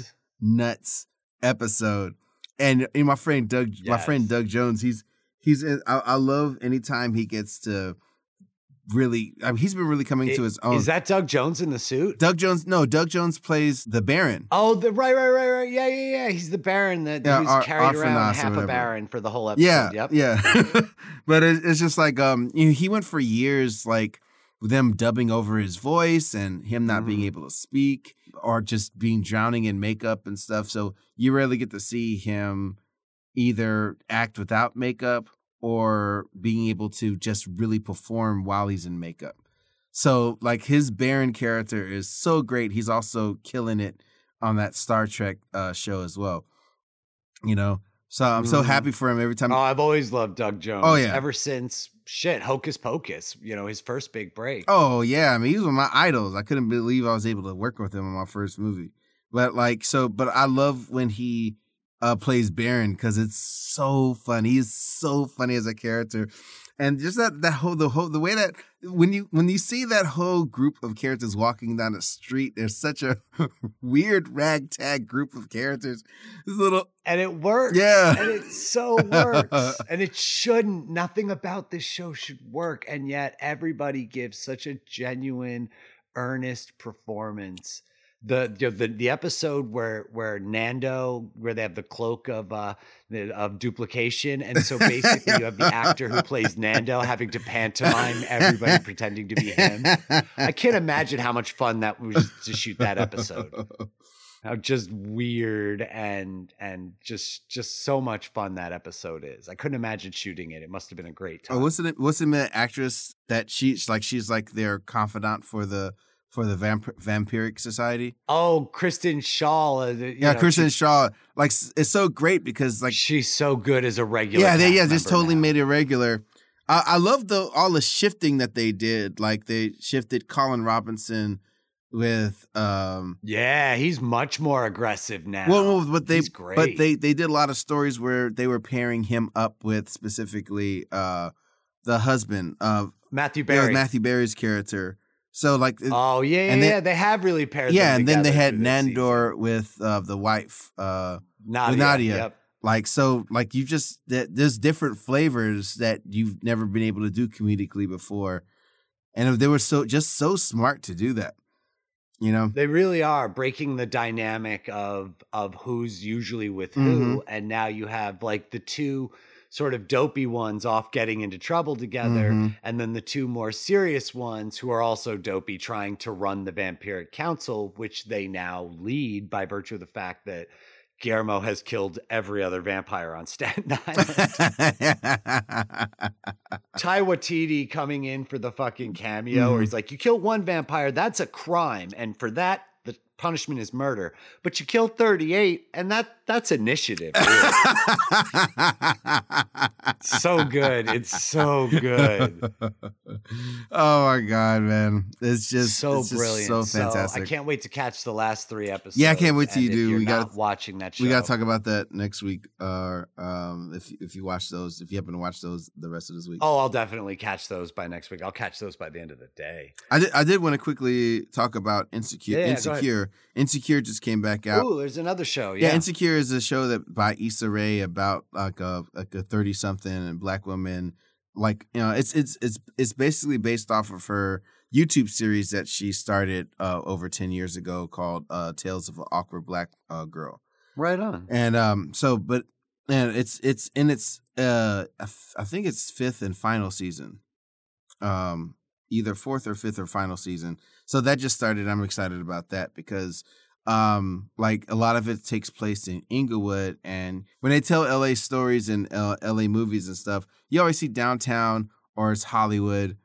nuts episode. And, and my friend Doug my friend Doug Jones, he's he's I, I love anytime he gets to really I mean, he's been really coming to his own. Is that Doug Jones in the suit? Doug Jones no, Doug Jones plays the Baron. Oh, the right, right, right, right. Yeah, yeah, yeah. He's the Baron that Yeah, who's Ar- carried around half a. Baron for the whole episode. Yeah, Yep. yeah. but it, it's just like um, you know, he went for years like them dubbing over his voice and him not being Mhm. able to speak or just being drowning in makeup and stuff. So you rarely get to see him either act without makeup or being able to just really perform while he's in makeup. So like his Baron character is so great. He's also killing it on that Star Trek uh, show as well. You know, so I'm so Mhm. happy for him every time. Oh, I've always loved Doug Jones. Oh, yeah. Ever since shit, Hocus Pocus, you know, his first big break. Oh yeah, I mean he was one of my idols. I couldn't believe I was able to work with him on my first movie. But like so, but I love when he uh plays Baron because it's so funny. He's so funny as a character, and just that that whole the whole the way that when you when you see that whole group of characters walking down the street, there's such a weird ragtag group of characters. This little And it works. Yeah. And it so works. and it shouldn't. Nothing about this show should work. And yet everybody gives such a genuine, earnest performance the you know, the the episode where where Nandor where they have the cloak of uh of duplication and so basically you have the actor who plays Nandor having to pantomime everybody pretending to be him. I can't imagine how much fun that was to shoot that episode. How just weird and and just just so much fun that episode is. I couldn't imagine shooting it. It must have been a great time. Oh, what's the what's the name actress that she's like she's like their confidant for the for the vamp- vampiric society. Oh, Kristen Schaal. Uh, yeah, know, Kristen Schaal. Like it's so great because like she's so good as a regular. Yeah, they yeah just totally now. made it regular. I, I love the all the shifting that they did. Like they shifted Colin Robinson with um yeah he's much more aggressive now well, but they but they they did a lot of stories where they were pairing him up with specifically uh the husband of matthew berry yeah, matthew berry's character so like oh yeah yeah, then, yeah they have really paired yeah and then they had nandor with uh the wife uh nadia, with nadia yep. like so like you just that there's different flavors that you've never been able to do comedically before. And they were so just so smart to do that you know? They really are breaking the dynamic of of who's usually with who. Mm-hmm. and now you have like the two sort of dopey ones off getting into trouble together mm-hmm. and then the two more serious ones who are also dopey trying to run the vampiric council which they now lead by virtue of the fact that Guillermo has killed every other vampire on Staten Island. Taika Waititi coming in for the fucking cameo, mm-hmm. where he's like, "You kill one vampire, that's a crime, and for that, punishment is murder. But you killed 38, and that that's initiative. Really. so good. It's so good. Oh my god, man. It's just so it's just brilliant. So fantastic. So I can't wait to catch the last three episodes. Yeah, I can't wait till you do. We got watching that show. We got to talk about that next week. Uh, um, if if you watch those, if you happen to watch those the rest of this week. Oh, I'll definitely catch those by next week. I'll catch those by the end of the day. I did. I did want to quickly talk about insecure. Yeah, insecure Insecure just came back out. Oh, there's another show. Yeah. yeah, Insecure is a show that by Issa Rae about like a like a thirty something and black woman. Like you know, it's it's it's it's basically based off of her YouTube series that she started uh, over ten years ago called uh, "Tales of an Awkward Black uh, Girl." Right on. And um, so but and it's it's in its uh, I think it's fifth and final season. Um, either fourth or fifth or final season. So that just started. I'm excited about that because um like a lot of it takes place in Inglewood and when they tell LA stories and uh, LA movies and stuff, you always see downtown or it's Hollywood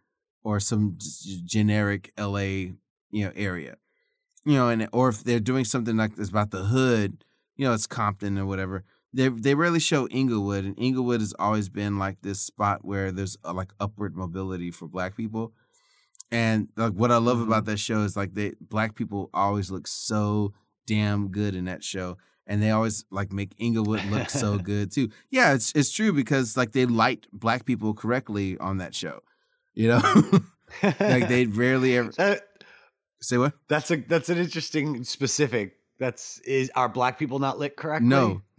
or some g- generic LA, you know, area. You know, and or if they're doing something like this about the hood, you know, it's Compton or whatever. They they rarely show Inglewood, and Inglewood has always been like this spot where there's a, like upward mobility for Black people. And like what I love mm-hmm. about that show is like they black people always look so damn good in that show. And they always like make Inglewood look so good too. Yeah, it's it's true because like they light black people correctly on that show. You know? like they rarely ever uh, say what? That's a that's an interesting specific that's is are black people not lit correctly? No.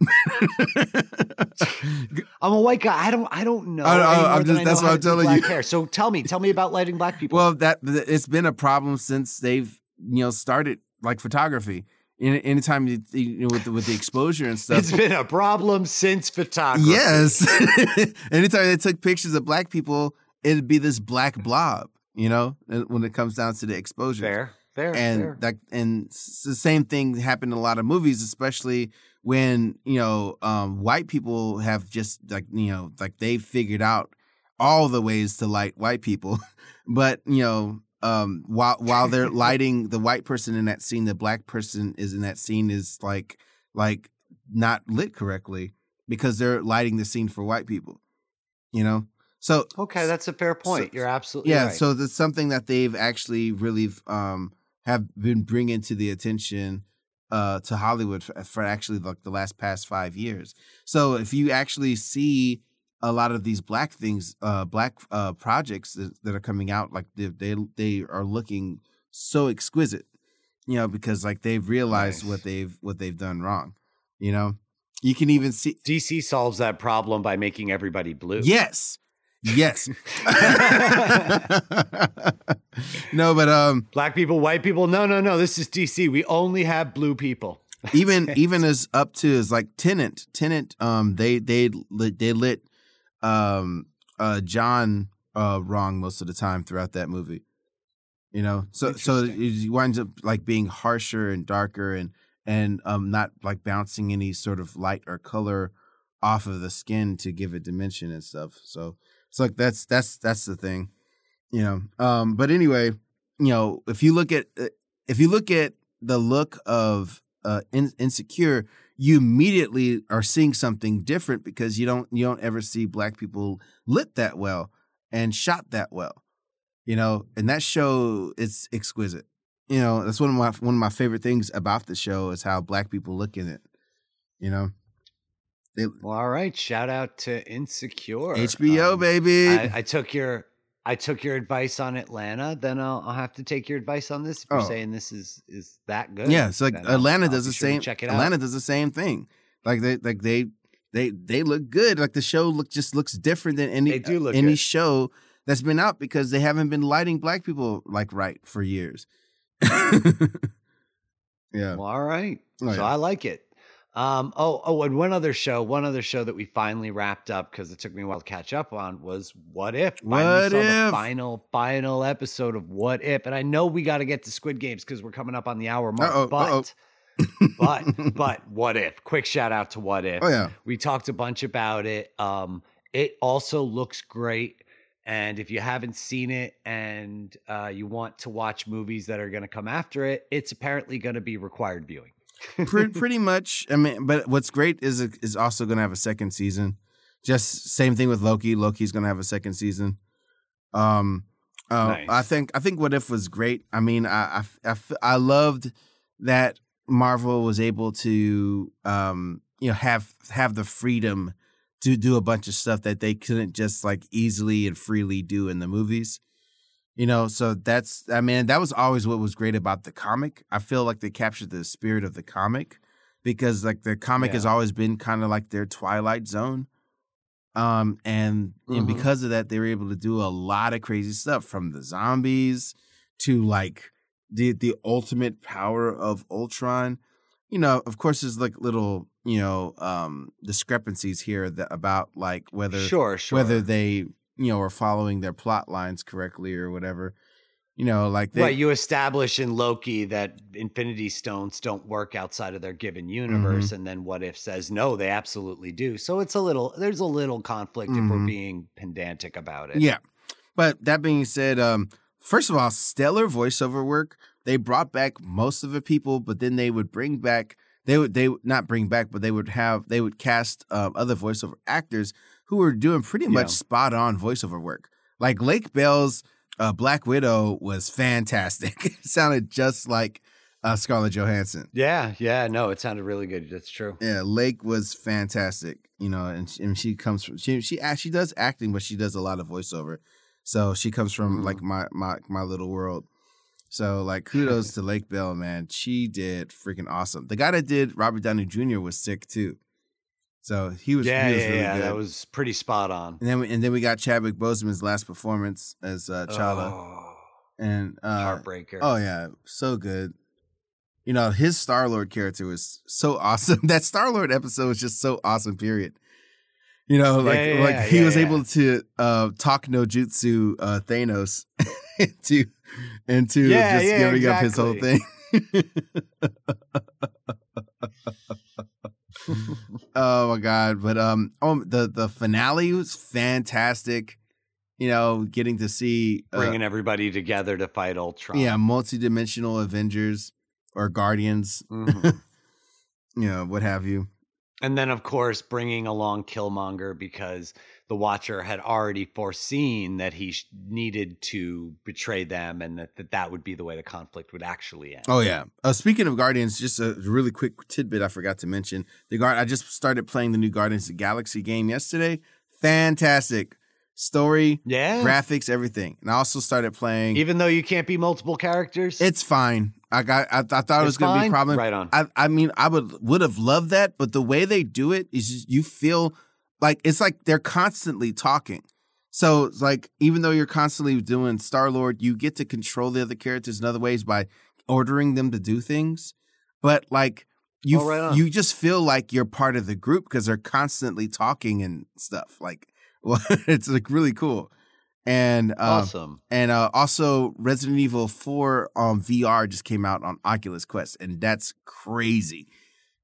I'm a white guy. I don't. I don't know. I, I, just, that's what I'm telling you. Hair. So tell me, tell me about lighting black people. Well, that it's been a problem since they've you know started like photography. anytime you, you know with the, with the exposure and stuff, it's been a problem since photography. Yes. anytime they took pictures of black people, it'd be this black blob. You know, when it comes down to the exposure. Fair. And that and the same thing happened in a lot of movies, especially when you know um, white people have just like you know like they figured out all the ways to light white people, but you know um, while while they're lighting the white person in that scene, the black person is in that scene is like like not lit correctly because they're lighting the scene for white people. You know, so okay, that's a fair point. So, You're absolutely yeah. Right. So that's something that they've actually really um, have been bringing to the attention uh, to Hollywood for, for, actually like the last past five years. So if you actually see a lot of these black things, uh, black uh, projects that, that, are coming out, like they, they they are looking so exquisite, you know, because like they've realized nice. what they've what they've done wrong, you know. You can even see DC solves that problem by making everybody blue. Yes, yes. no, but um, black people, white people. No, no, no. This is DC. We only have blue people. even even as up to as like Tenet, Tenet. Um, they they they lit um uh John uh wrong most of the time throughout that movie. You know, so so it winds up like being harsher and darker and and um not like bouncing any sort of light or color off of the skin to give it dimension and stuff. So it's like that's that's that's the thing, you know. Um, but anyway, you know, if you look at uh, if you look at the look of uh, in, insecure, you immediately are seeing something different because you don't you don't ever see black people lit that well and shot that well, you know. And that show is exquisite. You know, that's one of my one of my favorite things about the show is how black people look in it. You know. They, well, all right. Shout out to Insecure. HBO, um, baby. I, I, took your I took your advice on Atlanta. Then I'll, I'll have to take your advice on this. If you're oh. saying this is is that good, yeah. It's like Atlanta I'll, does I'll the same. Check it out. Atlanta does the same thing. Like they like they they they look good. Like the show look just looks different than any any good. show that's been out because they haven't been lighting black people like right for years. yeah. Well, all right. Oh, so yeah. I like it. Um, oh, oh, and one other show, one other show that we finally wrapped up because it took me a while to catch up on was What If. Finally what if? final, final episode of What If. And I know we got to get to Squid Games because we're coming up on the hour mark, uh-oh, but. Uh-oh. but but what if quick shout out to what if oh yeah we talked a bunch about it um it also looks great and if you haven't seen it and uh, you want to watch movies that are going to come after it it's apparently going to be required viewing pretty, pretty much. I mean, but what's great is is also going to have a second season. Just same thing with Loki. Loki's going to have a second season. Um, uh, nice. I think I think What If was great. I mean, I, I, I, I loved that Marvel was able to um, you know have have the freedom to do a bunch of stuff that they couldn't just like easily and freely do in the movies. You know, so that's I mean, that was always what was great about the comic. I feel like they captured the spirit of the comic because like the comic yeah. has always been kind of like their twilight zone. Um and, mm-hmm. and because of that they were able to do a lot of crazy stuff from the zombies to like the the ultimate power of Ultron. You know, of course there's like little, you know, um discrepancies here that about like whether sure, sure. whether they you know, are following their plot lines correctly or whatever. You know, like they, right. You establish in Loki that Infinity Stones don't work outside of their given universe, mm-hmm. and then What If says no, they absolutely do. So it's a little there's a little conflict mm-hmm. if we're mm-hmm. being pedantic about it. Yeah, but that being said, um, first of all, stellar voiceover work. They brought back most of the people, but then they would bring back they would they would not bring back, but they would have they would cast uh, other voiceover actors who were doing pretty much yeah. spot on voiceover work. Like Lake Bell's uh, Black Widow was fantastic. it sounded just like uh, Scarlett Johansson. Yeah, yeah, no, it sounded really good. That's true. Yeah, Lake was fantastic. You know, and she, and she comes from she she she does acting, but she does a lot of voiceover. So she comes from mm-hmm. like my my my little world. So like kudos to Lake Bell, man. She did freaking awesome. The guy that did Robert Downey Jr. was sick too. So he was, yeah, he was yeah, really yeah. That was pretty spot on. And then, we, and then we got Chadwick Boseman's last performance as uh, T'Challa, oh, and uh, heartbreaker. Oh yeah, so good. You know his Star Lord character was so awesome. that Star Lord episode was just so awesome. Period. You know, like yeah, yeah, like he was able to uh, talk no jutsu uh, Thanos into into just giving exactly. up his whole thing. oh my god! But um, oh, the the finale was fantastic. You know, getting to see uh, bringing everybody together to fight Ultron. Yeah, multi-dimensional Avengers or Guardians. Mm-hmm. you know, what have you. And then, of course, bringing along Killmonger because the Watcher had already foreseen that he sh- needed to betray them and that, that that would be the way the conflict would actually end. Oh, yeah. Uh, speaking of Guardians, just a really quick tidbit I forgot to mention. The Guard, I just started playing the new Guardians of the Galaxy game yesterday. Fantastic story, yeah, graphics, everything. And I also started playing. Even though you can't be multiple characters, it's fine. I got. I, I thought it was going to be a problem. Right on. I, I mean, I would would have loved that, but the way they do it is you feel like it's like they're constantly talking. So it's like even though you're constantly doing Star Lord, you get to control the other characters in other ways by ordering them to do things. But like you, Oh, right you just feel like you're part of the group because they're constantly talking and stuff. Like, well, it's like really cool. And uh, awesome. and uh, also Resident Evil 4 on VR just came out on Oculus Quest, and that's crazy.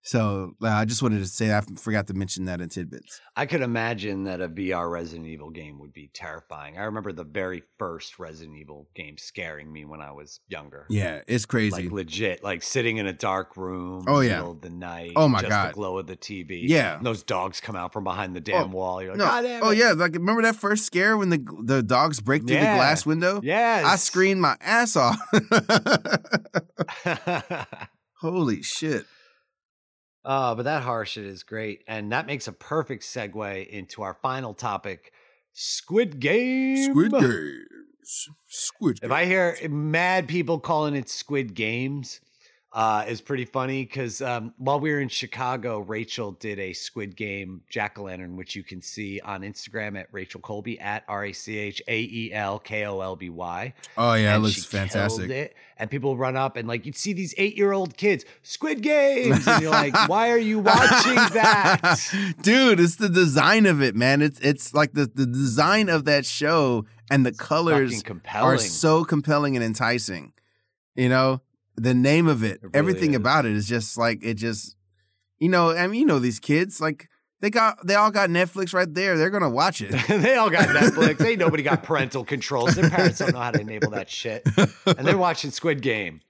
So uh, I just wanted to say I forgot to mention that in tidbits. I could imagine that a VR Resident Evil game would be terrifying. I remember the very first Resident Evil game scaring me when I was younger. Yeah, it's crazy. Like legit, like sitting in a dark room. Oh, yeah. middle of the night. Oh, my just God. The glow of the TV. Yeah. and those dogs come out from behind the damn wall. You're like, no, God damn oh yeah, like remember that first scare when the the dogs break through Yeah. the glass window? Yes. I screamed my ass off. Holy shit! Oh, but that horror shit is great. And that makes a perfect segue into our final topic Squid Game. Squid Games. Squid. Games. If I hear mad people calling it Squid Games, uh, is pretty funny because um, while we were in Chicago, Rachael did a Squid Game jack o' lantern, which you can see on Instagram at Rachael Kolby at R A C H A E L K O L B Y. oh yeah, it looks fantastic. It, and people run up and like you'd see these eight year old kids, Squid Games, and you're like, why are you watching that? Dude, it's the design of it, man. It's it's like the, the design of that show and the Fucking colors are so compelling and enticing. You know, the name of it, It really everything is. about it is just like it just you know, I mean, you know these kids like they got they all got Netflix right there. They're to watch it. they all got Netflix. Ain't nobody got parental controls. Their parents don't know how to enable that shit. And they're watching Squid Game.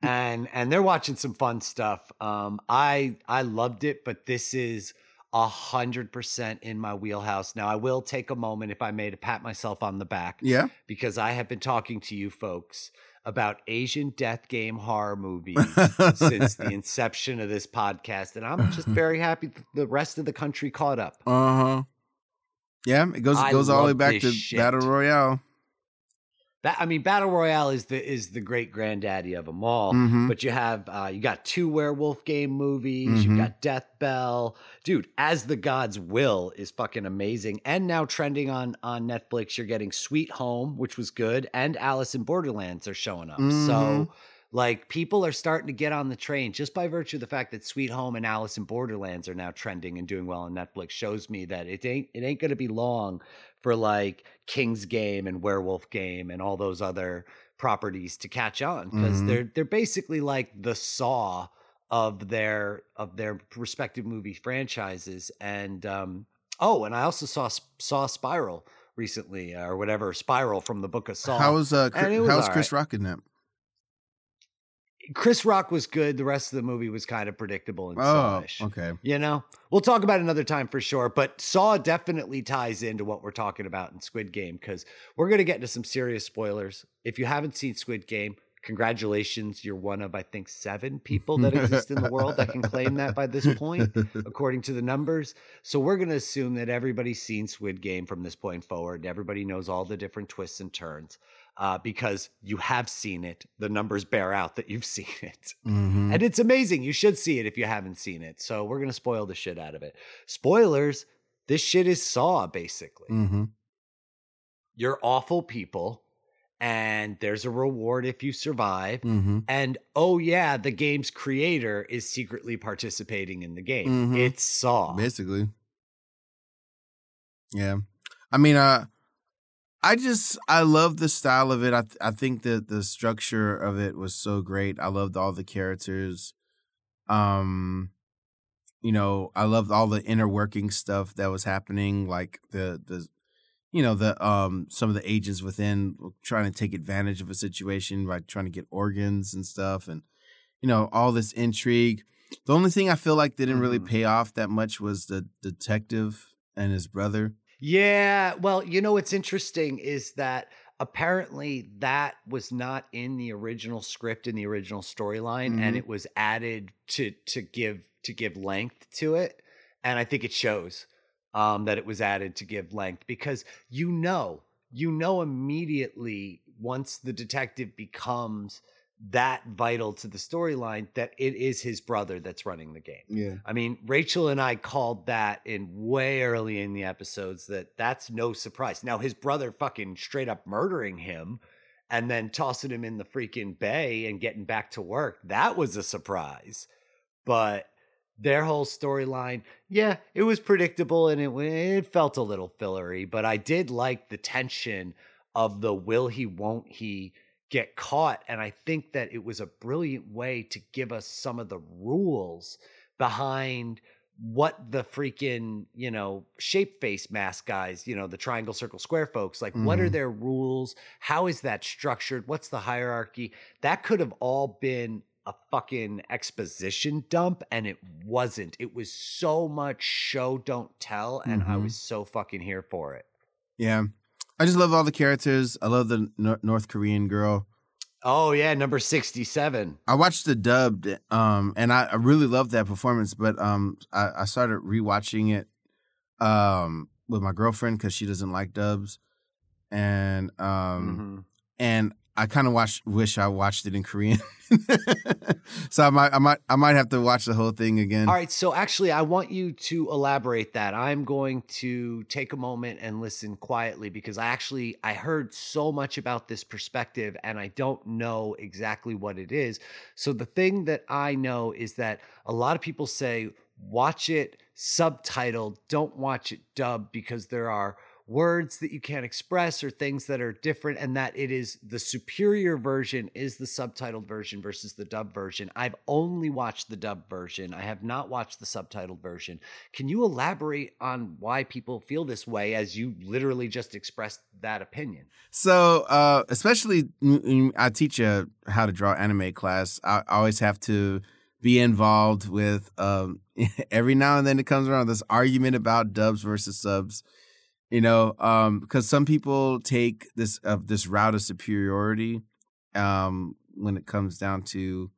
And and they're watching some fun stuff. Um I I loved it, but this is a hundred percent in my wheelhouse. Now I will take a moment, if I may, to pat myself on the back yeah. because I have been talking to you folks about Asian death game horror movies since the inception of this podcast. And I'm just very happy the rest of the country caught up. Uh-huh. Yeah, it goes I goes all the way back to shit. Battle Royale. That I mean, battle royale is the is the great granddaddy of them all. Mhm. But you have uh, you got two werewolf game movies. Mhm. You got Death Bell, dude. As the Gods Will is fucking amazing, and now trending on on Netflix. You're getting Sweet Home, which was good, and Alice in Borderlands are showing up. Mhm. So. Like people are starting to get on the train just by virtue of the fact that Sweet Home and Alice in Borderlands are now trending and doing well on Netflix shows me that it ain't it ain't gonna be long for like King's Game and Werewolf Game and all those other properties to catch on because Mhm. they're they're basically like the saw of their of their respective movie franchises and um oh and I also saw saw Spiral recently uh, or whatever Spiral from the book of Saw. How's uh Chris, was how's Chris Rock in that? Chris Rock was good. The rest of the movie was kind of predictable and Oh, Saw-ish. okay. You know, we'll talk about it another time for sure. But Saw definitely ties into what we're talking about in Squid Game because we're going to get into some serious spoilers. If you haven't seen Squid Game, congratulations. You're one of, I think, seven people that exist in the world that can claim that by this point, according to the numbers. So we're going to assume that everybody's seen Squid Game from this point forward. Everybody knows all the different twists and turns. Uh, because you have seen it, the numbers bear out that you've seen it. Mhm. And it's amazing. You should see it if you haven't seen it. So we're going to spoil the shit out of it. Spoilers this shit is Saw, basically. Mm-hmm. You're awful people, and there's a reward if you survive. Mhm. And oh, yeah, the game's creator is secretly participating in the game. Mhm. It's Saw. Basically. Yeah. I mean, uh I just I love the style of it. I th- I think that the structure of it was so great. I loved all the characters. Um you know, I loved all the inner working stuff that was happening like the the you know, the um some of the agents within trying to take advantage of a situation by trying to get organs and stuff and you know, all this intrigue. The only thing I feel like didn't really Mhm. pay off that much was the detective and his brother. Yeah, well, you know what's interesting is that apparently that was not in the original script in the original storyline and Mhm. it was added to to give to give length to it and I think it shows um that it was added to give length because you know, you know immediately once the detective becomes that vital to the storyline that it is his brother that's running the game. Yeah. I mean, Rachael and I called that in way early in the episodes that that's no surprise. Now his brother fucking straight up murdering him and then tossing him in the freaking bay and getting back to work. That was a surprise. But their whole storyline, yeah, it was predictable and it it felt a little fillery, but I did like the tension of the will he won't he get caught. And I think that it was a brilliant way to give us some of the rules behind what the freaking, you know, shape face mask guys, you know, the triangle, circle, square folks, like, what are Mhm. their rules? How is that structured? What's the hierarchy? That could have all been a fucking exposition dump, and it wasn't. It was so much show, don't tell, and I Mhm. was so fucking here for it. Yeah. I just love all the characters. I love the Nor- North Korean girl. Oh, yeah, number 67. I watched the dubbed, um, and I, I really loved that performance. But um, I, I started rewatching it, um, with my girlfriend because she doesn't like dubs, and um, Mhm. and I kind of watch wish I watched it in Korean. so I might I might I might have to watch the whole thing again. All right, so actually, I want you to elaborate that. I'm going to take a moment and listen quietly because I actually I heard so much about this perspective and I don't know exactly what it is. So the thing that I know is that a lot of people say watch it subtitled, don't watch it dubbed because there are words that you can't express or things that are different and that it is the superior version is the subtitled version versus the dub version. I've only watched the dub version. I have not watched the subtitled version. Can you elaborate on why people feel this way as you literally just expressed that opinion? So, uh, especially I teach a how to draw anime class, I, always have to be involved with. Um, every now and then it comes around this argument about dubs versus subs. You know, um, because some people take this uh, this route of superiority um, when it comes down to,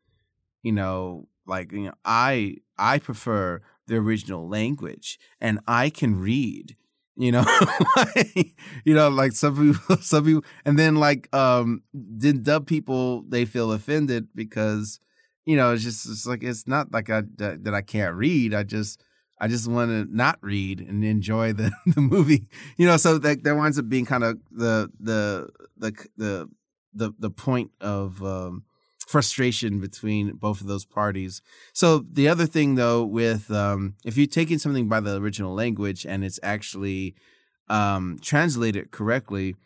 you know, like you know, I I prefer the original language and I can read you know you know like some people some people and then like um then dub people they feel offended because you know it's just it's like it's not like i that, that i can't read i just i just want to not read and enjoy the the movie you know so that that winds up being kind of the the the the the, the point of um frustration between both of those parties. So the other thing though with um if you're taking something by the original language and it's actually um translated correctly,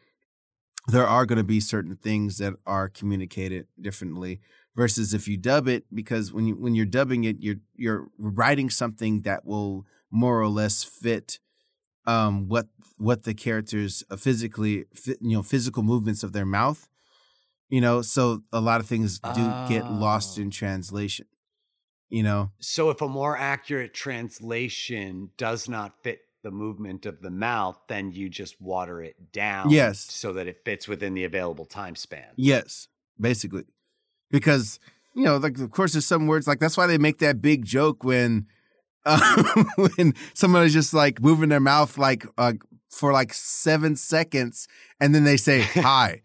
there are going to be certain things that are communicated differently versus if you dub it because when you when you're dubbing it you're you're writing something that will more or less fit um what what the characters uh, physically you know physical movements of their mouth you know so a lot of things do get lost Oh. in translation you know So if a more accurate translation does not fit the movement of the mouth, then you just water it down Yes. so that it fits within the available time span. yes basically because you know like of course there's some words like that's why they make that big joke when uh, when somebody's just like moving their mouth like uh, for like seven seconds and then they say hi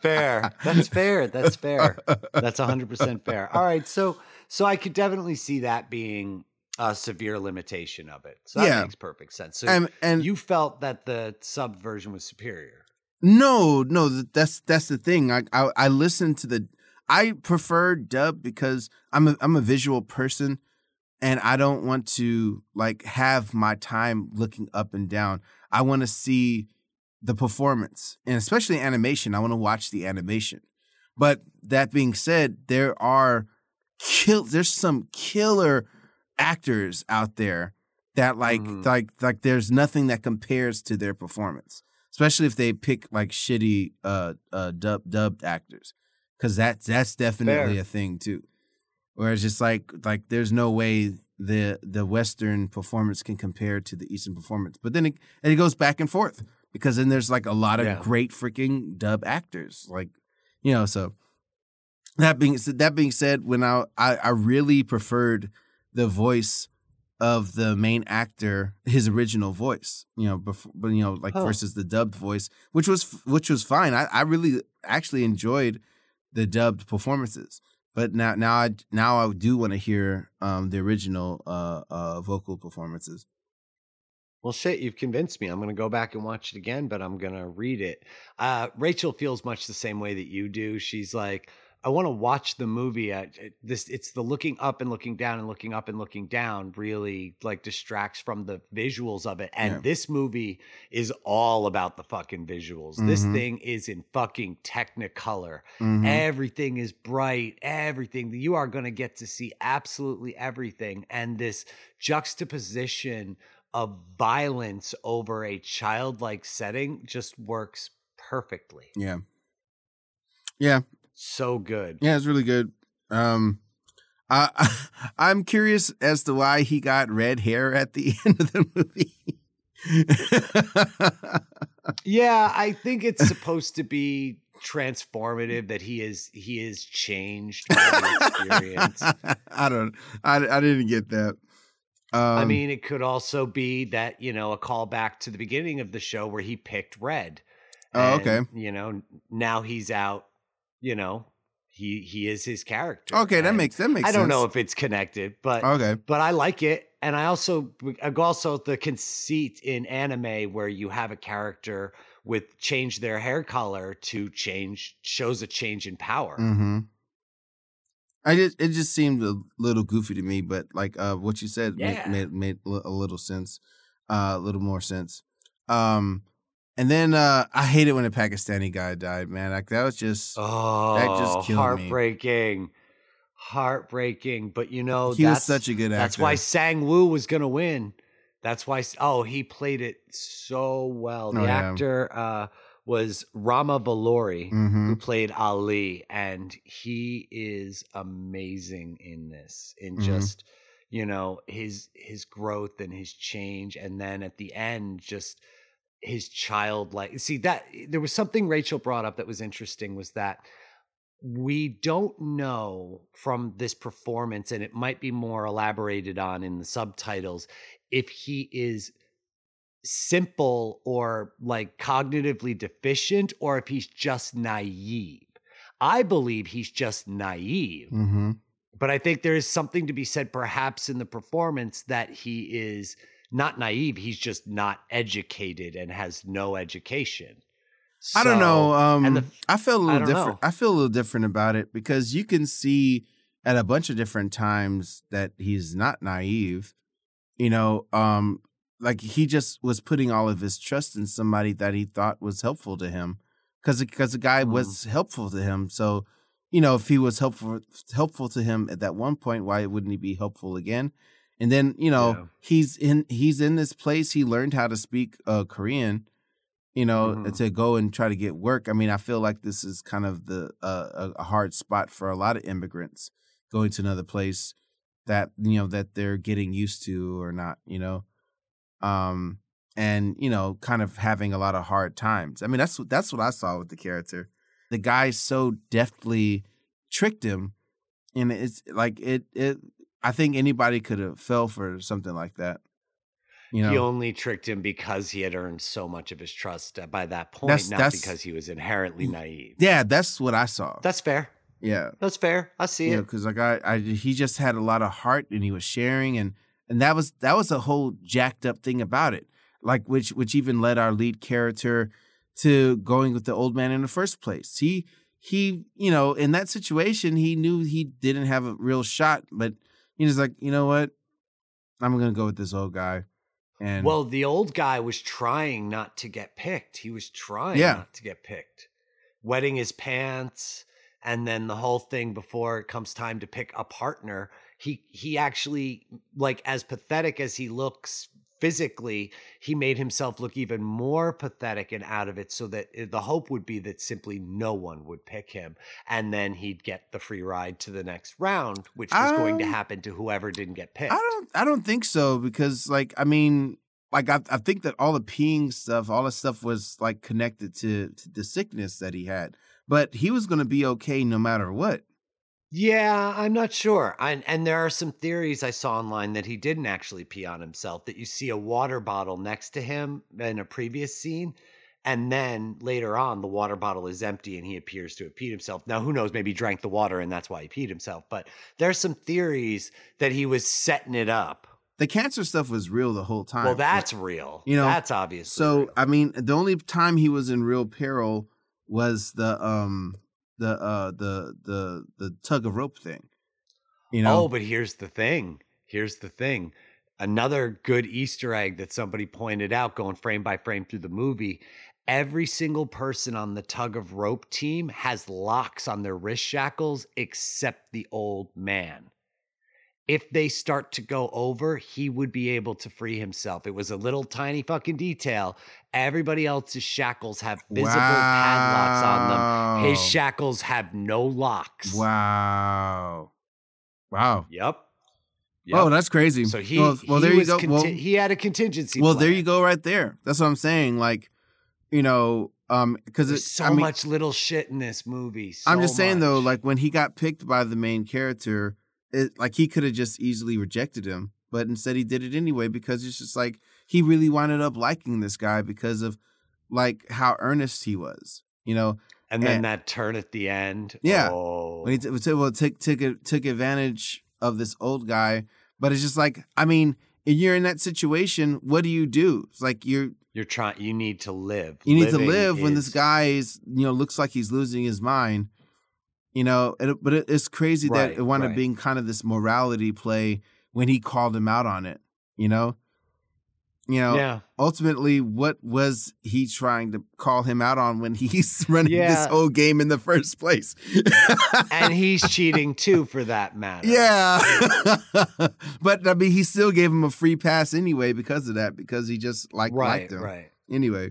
fair. That's fair. That's fair. That's 100% fair. All right, so so I could definitely see that being a severe limitation of it. So that Yeah. makes perfect sense. So and and you felt that the sub version was superior. No, no, that's that's the thing. I I, I listen to the. I prefer dub because I'm a I'm a visual person, and I don't want to like have my time looking up and down. I want to see the performance, and especially animation. I want to watch the animation. But that being said, there are kill. There's some killer actors out there that like Mhm. like like there's nothing that compares to their performance especially if they pick like shitty uh uh dub dubbed actors because that's that's definitely Fair. a thing too where it's just like like there's no way the the western performance can compare to the eastern performance but then it, and it goes back and forth because then there's like a lot of Yeah. great freaking dub actors like you know so that being said that being said when I, I i really preferred the voice of the main actor his original voice you know before but you know like Oh. versus the dubbed voice which was which was fine i, I really actually enjoyed the dubbed performances but now now i now i do want to hear um the original uh uh vocal performances Well, shit, you've convinced me. I'm going to go back and watch it again, but I'm going to read it. Uh, Rachael feels much the same way that you do. She's like, I want to watch the movie. Uh, it- this, it's the looking up and looking down and looking up and looking down really like distracts from the visuals of it. And Yeah. this movie is all about the fucking visuals. This Mhm. thing is in fucking Technicolor. Mhm. Everything is bright. Everything. You are going to get to see absolutely everything. And this juxtaposition of violence over a childlike setting just works perfectly. yeah yeah So good. Yeah, it's really good. Um, I, I'm curious as to why he got red hair at the end of the movie. Yeah, I think it's supposed to be transformative that he is he is changed by the experience. I don't. I, I didn't get that. Um, I mean, it could also be that, you know, a callback to the beginning of the show where he picked red. Oh, okay. You know, now he's out, you know, he he is his character. okay, that makes that makes. I don't know if it's connected, but Okay. but I like it. And I also I also the conceit in anime where you have a character with change their hair color to change shows a change in power. Mm-hmm. I just it just seemed a little goofy to me, but like uh, what you said Yeah. made, made made a little sense, uh, a little more sense. Um, and then uh, I it when a Pakistani guy died, man. Like that was just Oh, that just killed me. heartbreaking. Heartbreaking. But you know, he was that's, such a good actor. that's why Sang Woo was going to win. That's why, oh, he played it so well. The Oh, yeah. actor uh, was Rama Valori, hmm who played Ali, and he is amazing in this, in Mhm. just, you know, his his growth and his change. And then at the end, just his childlike see that there was something Rachael brought up that was interesting was that we don't know from this performance and it might be more elaborated on in the subtitles if he is simple or like cognitively deficient or if he's just naive. I believe he's just naive. Hmm but I think there is something to be said, perhaps, in the performance that he is not naive. He's just not educated and has no education. I don't know. Um, the- I feel a little different. know. I feel a little different about it because you can see at a bunch of different times that he's not naive. You know, um, like he just was putting all of his trust in somebody that he thought was helpful to him, because because the guy Mm. was helpful to him. So, you know, if he was helpful helpful to him at that one point, why wouldn't he be helpful again? And then you know Yeah. he's in he's in this place. He learned how to speak uh, Korean you know, Mhm. to go and try to get work. I mean, I feel like this is kind of the uh, a, a hard spot for a lot of immigrants going to another place that you know that they're getting used to or not, you know, um, and you know, kind of having a lot of hard times. I mean, that's that's what I saw with the character. The guy so deftly tricked him, and it's like it it. I think anybody could have fell for something like that. You know, he only tricked him because he had earned so much of his trust uh, by that point, That's- not that's- because he was inherently naive. yeah, that's what I saw. That's fair. yeah. That's fair. I see know, it. because like I, I, he just had a lot of heart and he was sharing, and and that was that was a whole jacked up thing about it, like which which even led our lead character to going with the old man in the first place. He he, you know, in that situation, he knew he didn't have a real shot, but he was like, you know what, I'm gonna go with this old guy, and Well, the old guy was trying not to get picked. He was trying Yeah. not to get picked, wetting his pants, and then the whole thing before it comes time to pick a partner. He he actually like as pathetic as he looks physically, he made himself look even more pathetic and out of it. So that uh, the hope would be that simply no one would pick him, and then he'd get the free ride to the next round, which was going to Um, happen to whoever didn't get picked. I don't I don't think so because like I mean like I I think that all the peeing stuff, all the stuff was like connected to, to the sickness that he had. But he was gonna be okay no matter what. Yeah, I'm not sure. I, and there are some theories I saw online that he didn't actually pee on himself, that you see a water bottle next to him in a previous scene. And then later on, the water bottle is empty and he appears to have peed himself. Now, who knows? Maybe he drank the water and that's why he peed himself. But there's some theories that he was setting it up. The cancer stuff was real the whole time. Well, that's real. You know, that's obvious. So, real. I mean, the only time he was in real peril was the um the uh the the the tug of rope thing. You know. Oh, but here's the thing. Here's the thing. Another good Easter egg that somebody pointed out going frame by frame through the movie. Every single person on the tug of rope team has locks on their wrist shackles except the old man. If they start to go over, he would be able to free himself. It was a little tiny fucking detail. Everybody else's shackles have visible padlocks on them. His shackles have no locks. Wow. Wow. Yep. Oh, that's crazy. So he, well, well he there you go. conti- well, he had a contingency. well, there you go, right there. That's what I'm saying. Like, you know, um, because it's so I mean, much little shit in this movie. I'm so just saying though, like when he got picked by the main character, it like he could have just easily rejected him, but instead he did it anyway because it's just like he really wound up liking this guy because of like how earnest he was, you know. and then and- that turn at the end. Yeah. Oh, When he oh. t- t- well, took took took advantage of this old guy, but it's just like I mean, you're in that situation, what do you do? It's like you're you're trying. You need to live. you need to Living live when this guy is you know looks like he's losing his mind you know it, but it, it's crazy that it wound up being kind of this morality play when he called him out on it you know you know Yeah. ultimately what was he trying to call him out on when he's running this whole game in the first place and he's cheating too, for that matter. yeah but i mean he still gave him a free pass anyway because of that because he just like right. liked him Right. anyway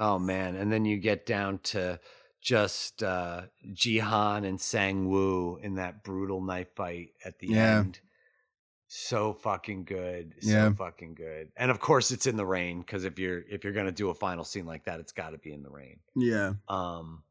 Oh man, and then you get down to just uh Jihan and Sang Woo in that brutal knife fight at the Yeah. end. So fucking good. So Yeah. fucking good. And of course it's in the rain because if you're if you're gonna do a final scene like that, it's gotta be in the rain. yeah Um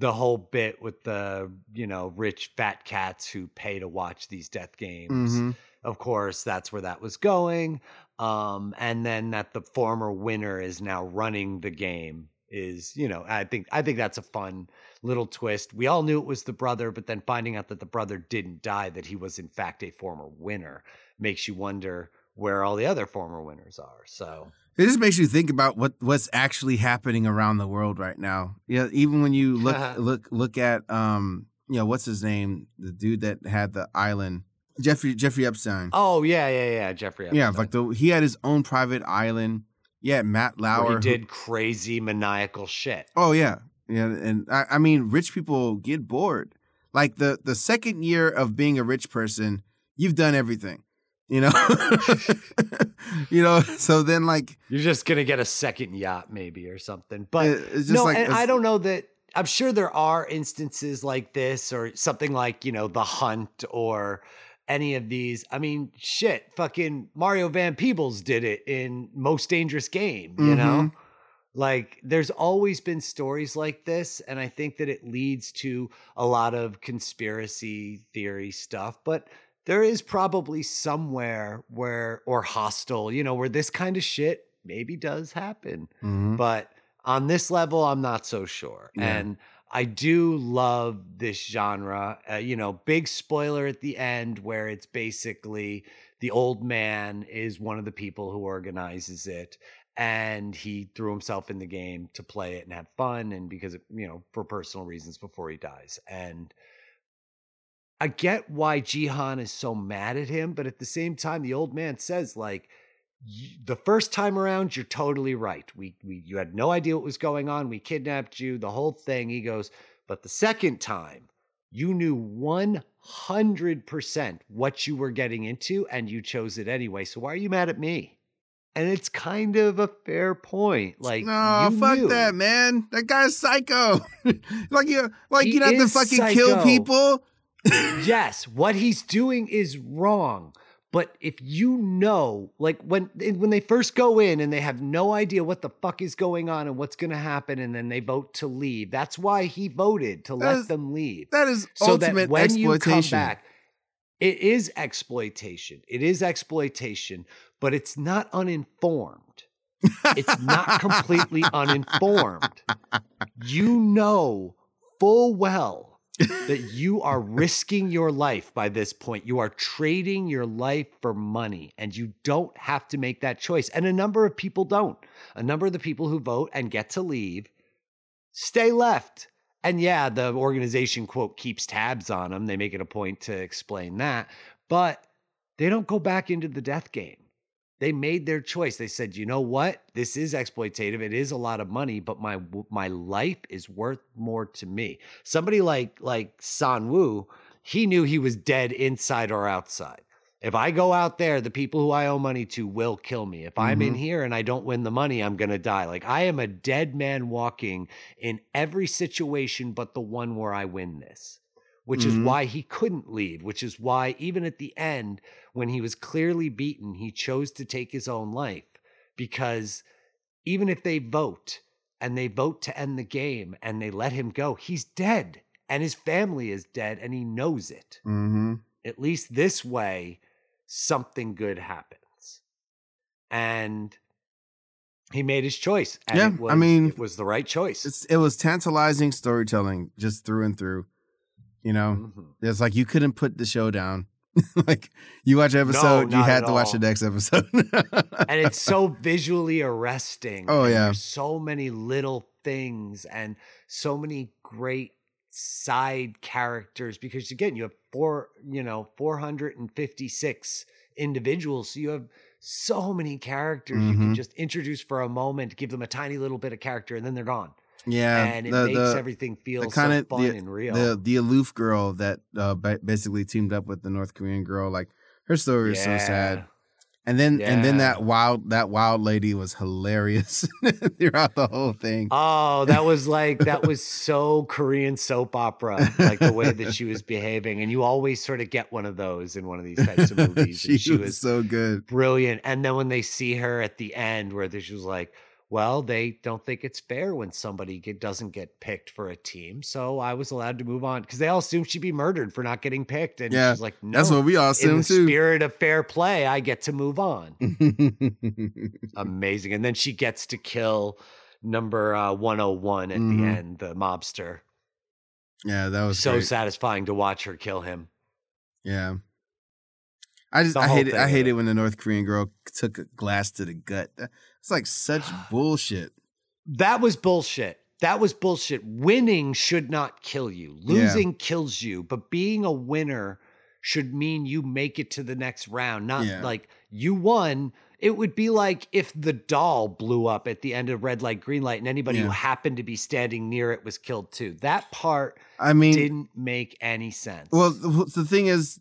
the whole bit with the, you know, rich fat cats who pay to watch these death games Mhm. of course that's where that was going um and then that the former winner is now running the game is you know i think i think that's a fun little twist we all knew it was the brother but then finding out that the brother didn't die that he was in fact a former winner makes you wonder where all the other former winners are so It just makes you think about what what's actually happening around the world right now. Yeah, even when you look look look at um, you know, what's his name, the dude that had the island, Jeffrey Jeffrey Epstein. oh yeah yeah yeah jeffrey Epstein. yeah, like the he had his own private island. Yeah, Matt Lauer. he who- did crazy maniacal shit oh yeah, yeah, and I, I mean, rich people get bored. Like the the second year of being a rich person, you've done everything. You know, you know. So then, like, you're just gonna get a second yacht maybe or something but it's just no, like and I don't know that. I'm sure there are instances like this, or something like you know the Hunt, or any of these. I mean, shit, fucking Mario Van Peebles did it in Most Dangerous Game. You know, Mhm. like there's always been stories like this, and I think that it leads to a lot of conspiracy theory stuff, but. There is probably somewhere where, or hostile, you know, where this kind of shit maybe does happen Mhm. but on this level i'm not so sure Yeah. and i do love this genre uh, you know big spoiler at the end where it's basically the old man is one of the people who organizes it and he threw himself in the game to play it and have fun and because you know for personal reasons before he dies. And I get why Jihan is so mad at him, but at the same time, the old man says, like, "Y- the first time around, you're totally right. We, we, you had no idea what was going on. We kidnapped you, the whole thing. He goes, but the second time, you knew 100% what you were getting into and you chose it anyway. So why are you mad at me? And it's kind of a fair point. Like, no, you fuck knew. that, man. That guy's psycho. like you, like He you don't have to fucking kill people. yes, what he's doing is wrong. But if you know, like when when they first go in and they have no idea what the fuck is going on and what's going to happen, and then they vote to leave. That's why he voted to That let is- them leave. That is so ultimate that when you come back, it is exploitation. It is exploitation, but it's not uninformed. It's not completely uninformed. You know full well that you are risking your life by this point. You are trading your life for money, and you don't have to make that choice. And a number of people don't. A number of the people who vote and get to leave stay left. And yeah, the organization, quote, keeps tabs on them. They make it a point to explain that, but they don't go back into the death game. They made their choice. They said, you know what? This is exploitative. It is a lot of money, but my my life is worth more to me. Somebody like like Sang Woo, he knew he was dead inside or outside. If I go out there, the people who I owe money to will kill me. If I'm in here and I don't win the money, I'm going to die. Like I am a dead man walking in every situation but the one where I win this, which is Mhm. why he couldn't leave, which is why even at the end, when he was clearly beaten, he chose to take his own life because even if they vote and they vote to end the game and they let him go, he's dead and his family is dead and he knows it. Mm-hmm. At least this way, something good happens. And he made his choice. And Yeah, it I mean, it was the right choice. It's, it was tantalizing storytelling just through and through. You know, Mhm. it's like you couldn't put the show down. like you watch an episode, you not had to watch the next episode. and it's so visually arresting. Oh, and yeah. there's so many little things and so many great side characters because again, you have four, you know, 456 individuals. So you have so many characters you can Mhm. just introduce for a moment, give them a tiny little bit of character, and then they're gone. Yeah, and it the, makes the, everything feel the so kinda- fun the- and real. the the aloof girl that uh, basically teamed up with the North Korean girl. Like her story is so sad. And then and then that wild that wild lady was hilarious throughout the whole thing. Oh, that was like that was so Korean soap opera, like the way that she was behaving. And you always sort of get one of those in one of these types of movies. she, and she was, was so good. brilliant. And then when they see her at the end, where she was like, "Well, they don't think it's fair when somebody get, doesn't get picked for a team, so I was allowed to move on because they all assumed she'd be murdered for not getting picked." And Yeah, she's like, "No, That's what we all in assume the too. spirit of fair play, I get to move on." Amazing. And then she gets to kill number uh, 101 at Mhm. the end, the mobster. yeah, that was so great. satisfying to watch her kill him. Yeah. I just I hate it. I hate it. it when the North Korean girl took a glass to the gut. It's like such bullshit. That was bullshit. That was bullshit. Winning should not kill you. Yeah. Losing kills you, but being a winner should mean you make it to the next round, not Yeah. like you won. It would be like if the doll blew up at the end of red light, green light, and anybody who happened to be standing near it was killed too. That part I mean, didn't make any sense. well, the, the thing is,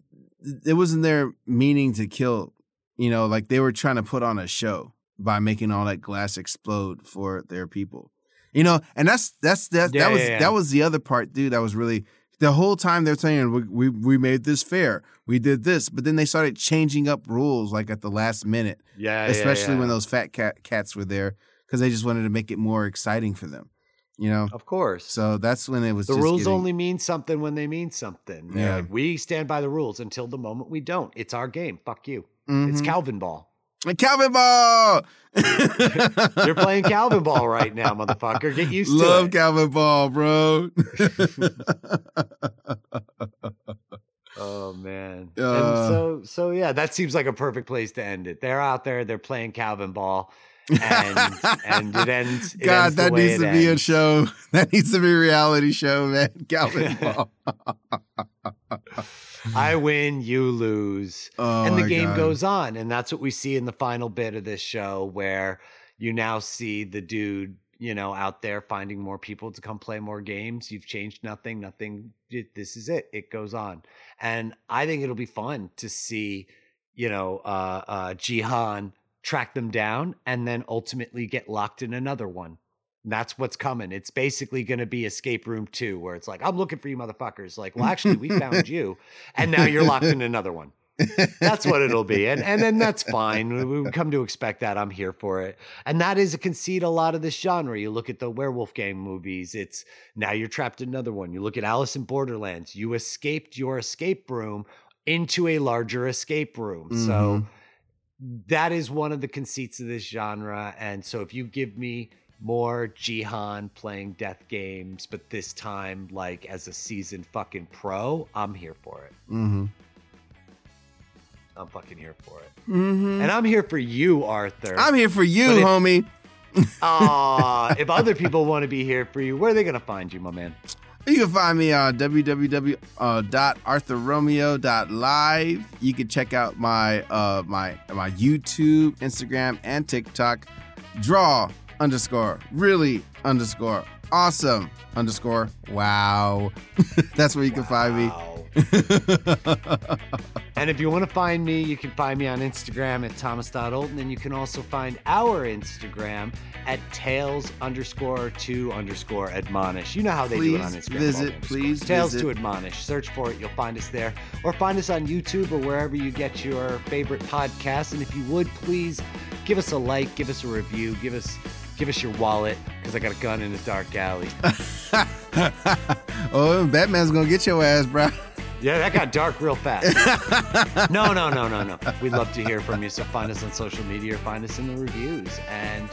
it wasn't their meaning to kill. You know, like they were trying to put on a show by making all that glass explode for their people. You know, and that's that's that Yeah, that was yeah, yeah. that was the other part, dude. That was really the whole time they're saying we, we we made this fair, we did this, but then they started changing up rules like at the last minute. yeah, especially when those fat cat cats were there because they just wanted to make it more exciting for them you know Of course. so that's when it was the rules getting- only mean something when they mean something. Yeah. like, we stand by the rules until the moment we don't. It's our game. Fuck you. It's Mhm. Calvinball. Calvinball You're playing Calvinball right now, motherfucker. Get used love to it. Love Calvinball bro oh man. Uh. and so so yeah, that seems like a perfect place to end it. They're out there, they're playing Calvinball. And and it ends. It god ends that needs to be a show that needs to be a reality show man calvinball I win, you lose. oh and the game God. goes on and that's what we see in the final bit of this show where you now see the dude you know out there finding more people to come play more games you've changed nothing nothing it- this is it it goes on and i think it'll be fun to see you know uh uh jihan track them down and then ultimately get locked in another one that's what's coming. It's basically going to be Escape Room 2, where it's like, I'm looking for you motherfuckers. Like, well, actually, we found you. And now you're locked in another one. That's what it'll be. And and then that's fine. We, we come to expect that. I'm here for it. And that is a conceit a lot of this genre. You look at the werewolf game movies, it's now you're trapped in another one. You look at Alice in Borderlands, you escaped your escape room into a larger escape room. Mm-hmm. So that is one of the conceits of this genre. And so if you give me more Jihan playing death games, but this time like as a seasoned fucking pro, I'm here for it. Mm-hmm. I'm fucking here for it. Mm-hmm. And I'm here for you, Arthur. I'm here for you, if- homie. Aw, if other people want to be here for you, where are they going to find you, my man? You can find me on www.arthurromeo.live. You can check out my uh my my YouTube, Instagram, and TikTok. Draw underscore really underscore awesome underscore wow. That's where you can find me. And if you want to find me, you can find me on Instagram at thomas.olton. And you can also find our Instagram at tails underscore to underscore admonish. You know how they do it on Instagram. visit, please Tails visit. to admonish. Search for it. You'll find us there. Or find us on YouTube or wherever you get your favorite podcasts. And if you would, please give us a like, give us a review, give us. Give us your wallet because I got a gun in a dark alley. oh, Batman's gonna get your ass, bro. Yeah, that got dark real fast. no, no, no, no, no. We'd love to hear from you. So find us on social media or find us in the reviews. And,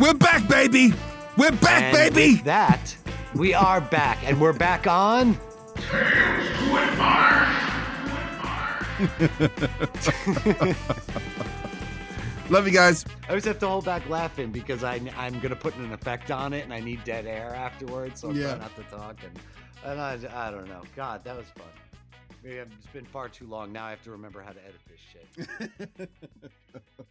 We're back, baby. We're back, baby. with that, we are back. And we're back on. Love you guys. I always have to hold back laughing because I, I'm going to put an effect on it and I need dead air afterwards. So I'm Yeah. trying not to talk. And, and I, I don't know. God, that was fun. Maybe It's been far too long. Now I have to remember how to edit this shit.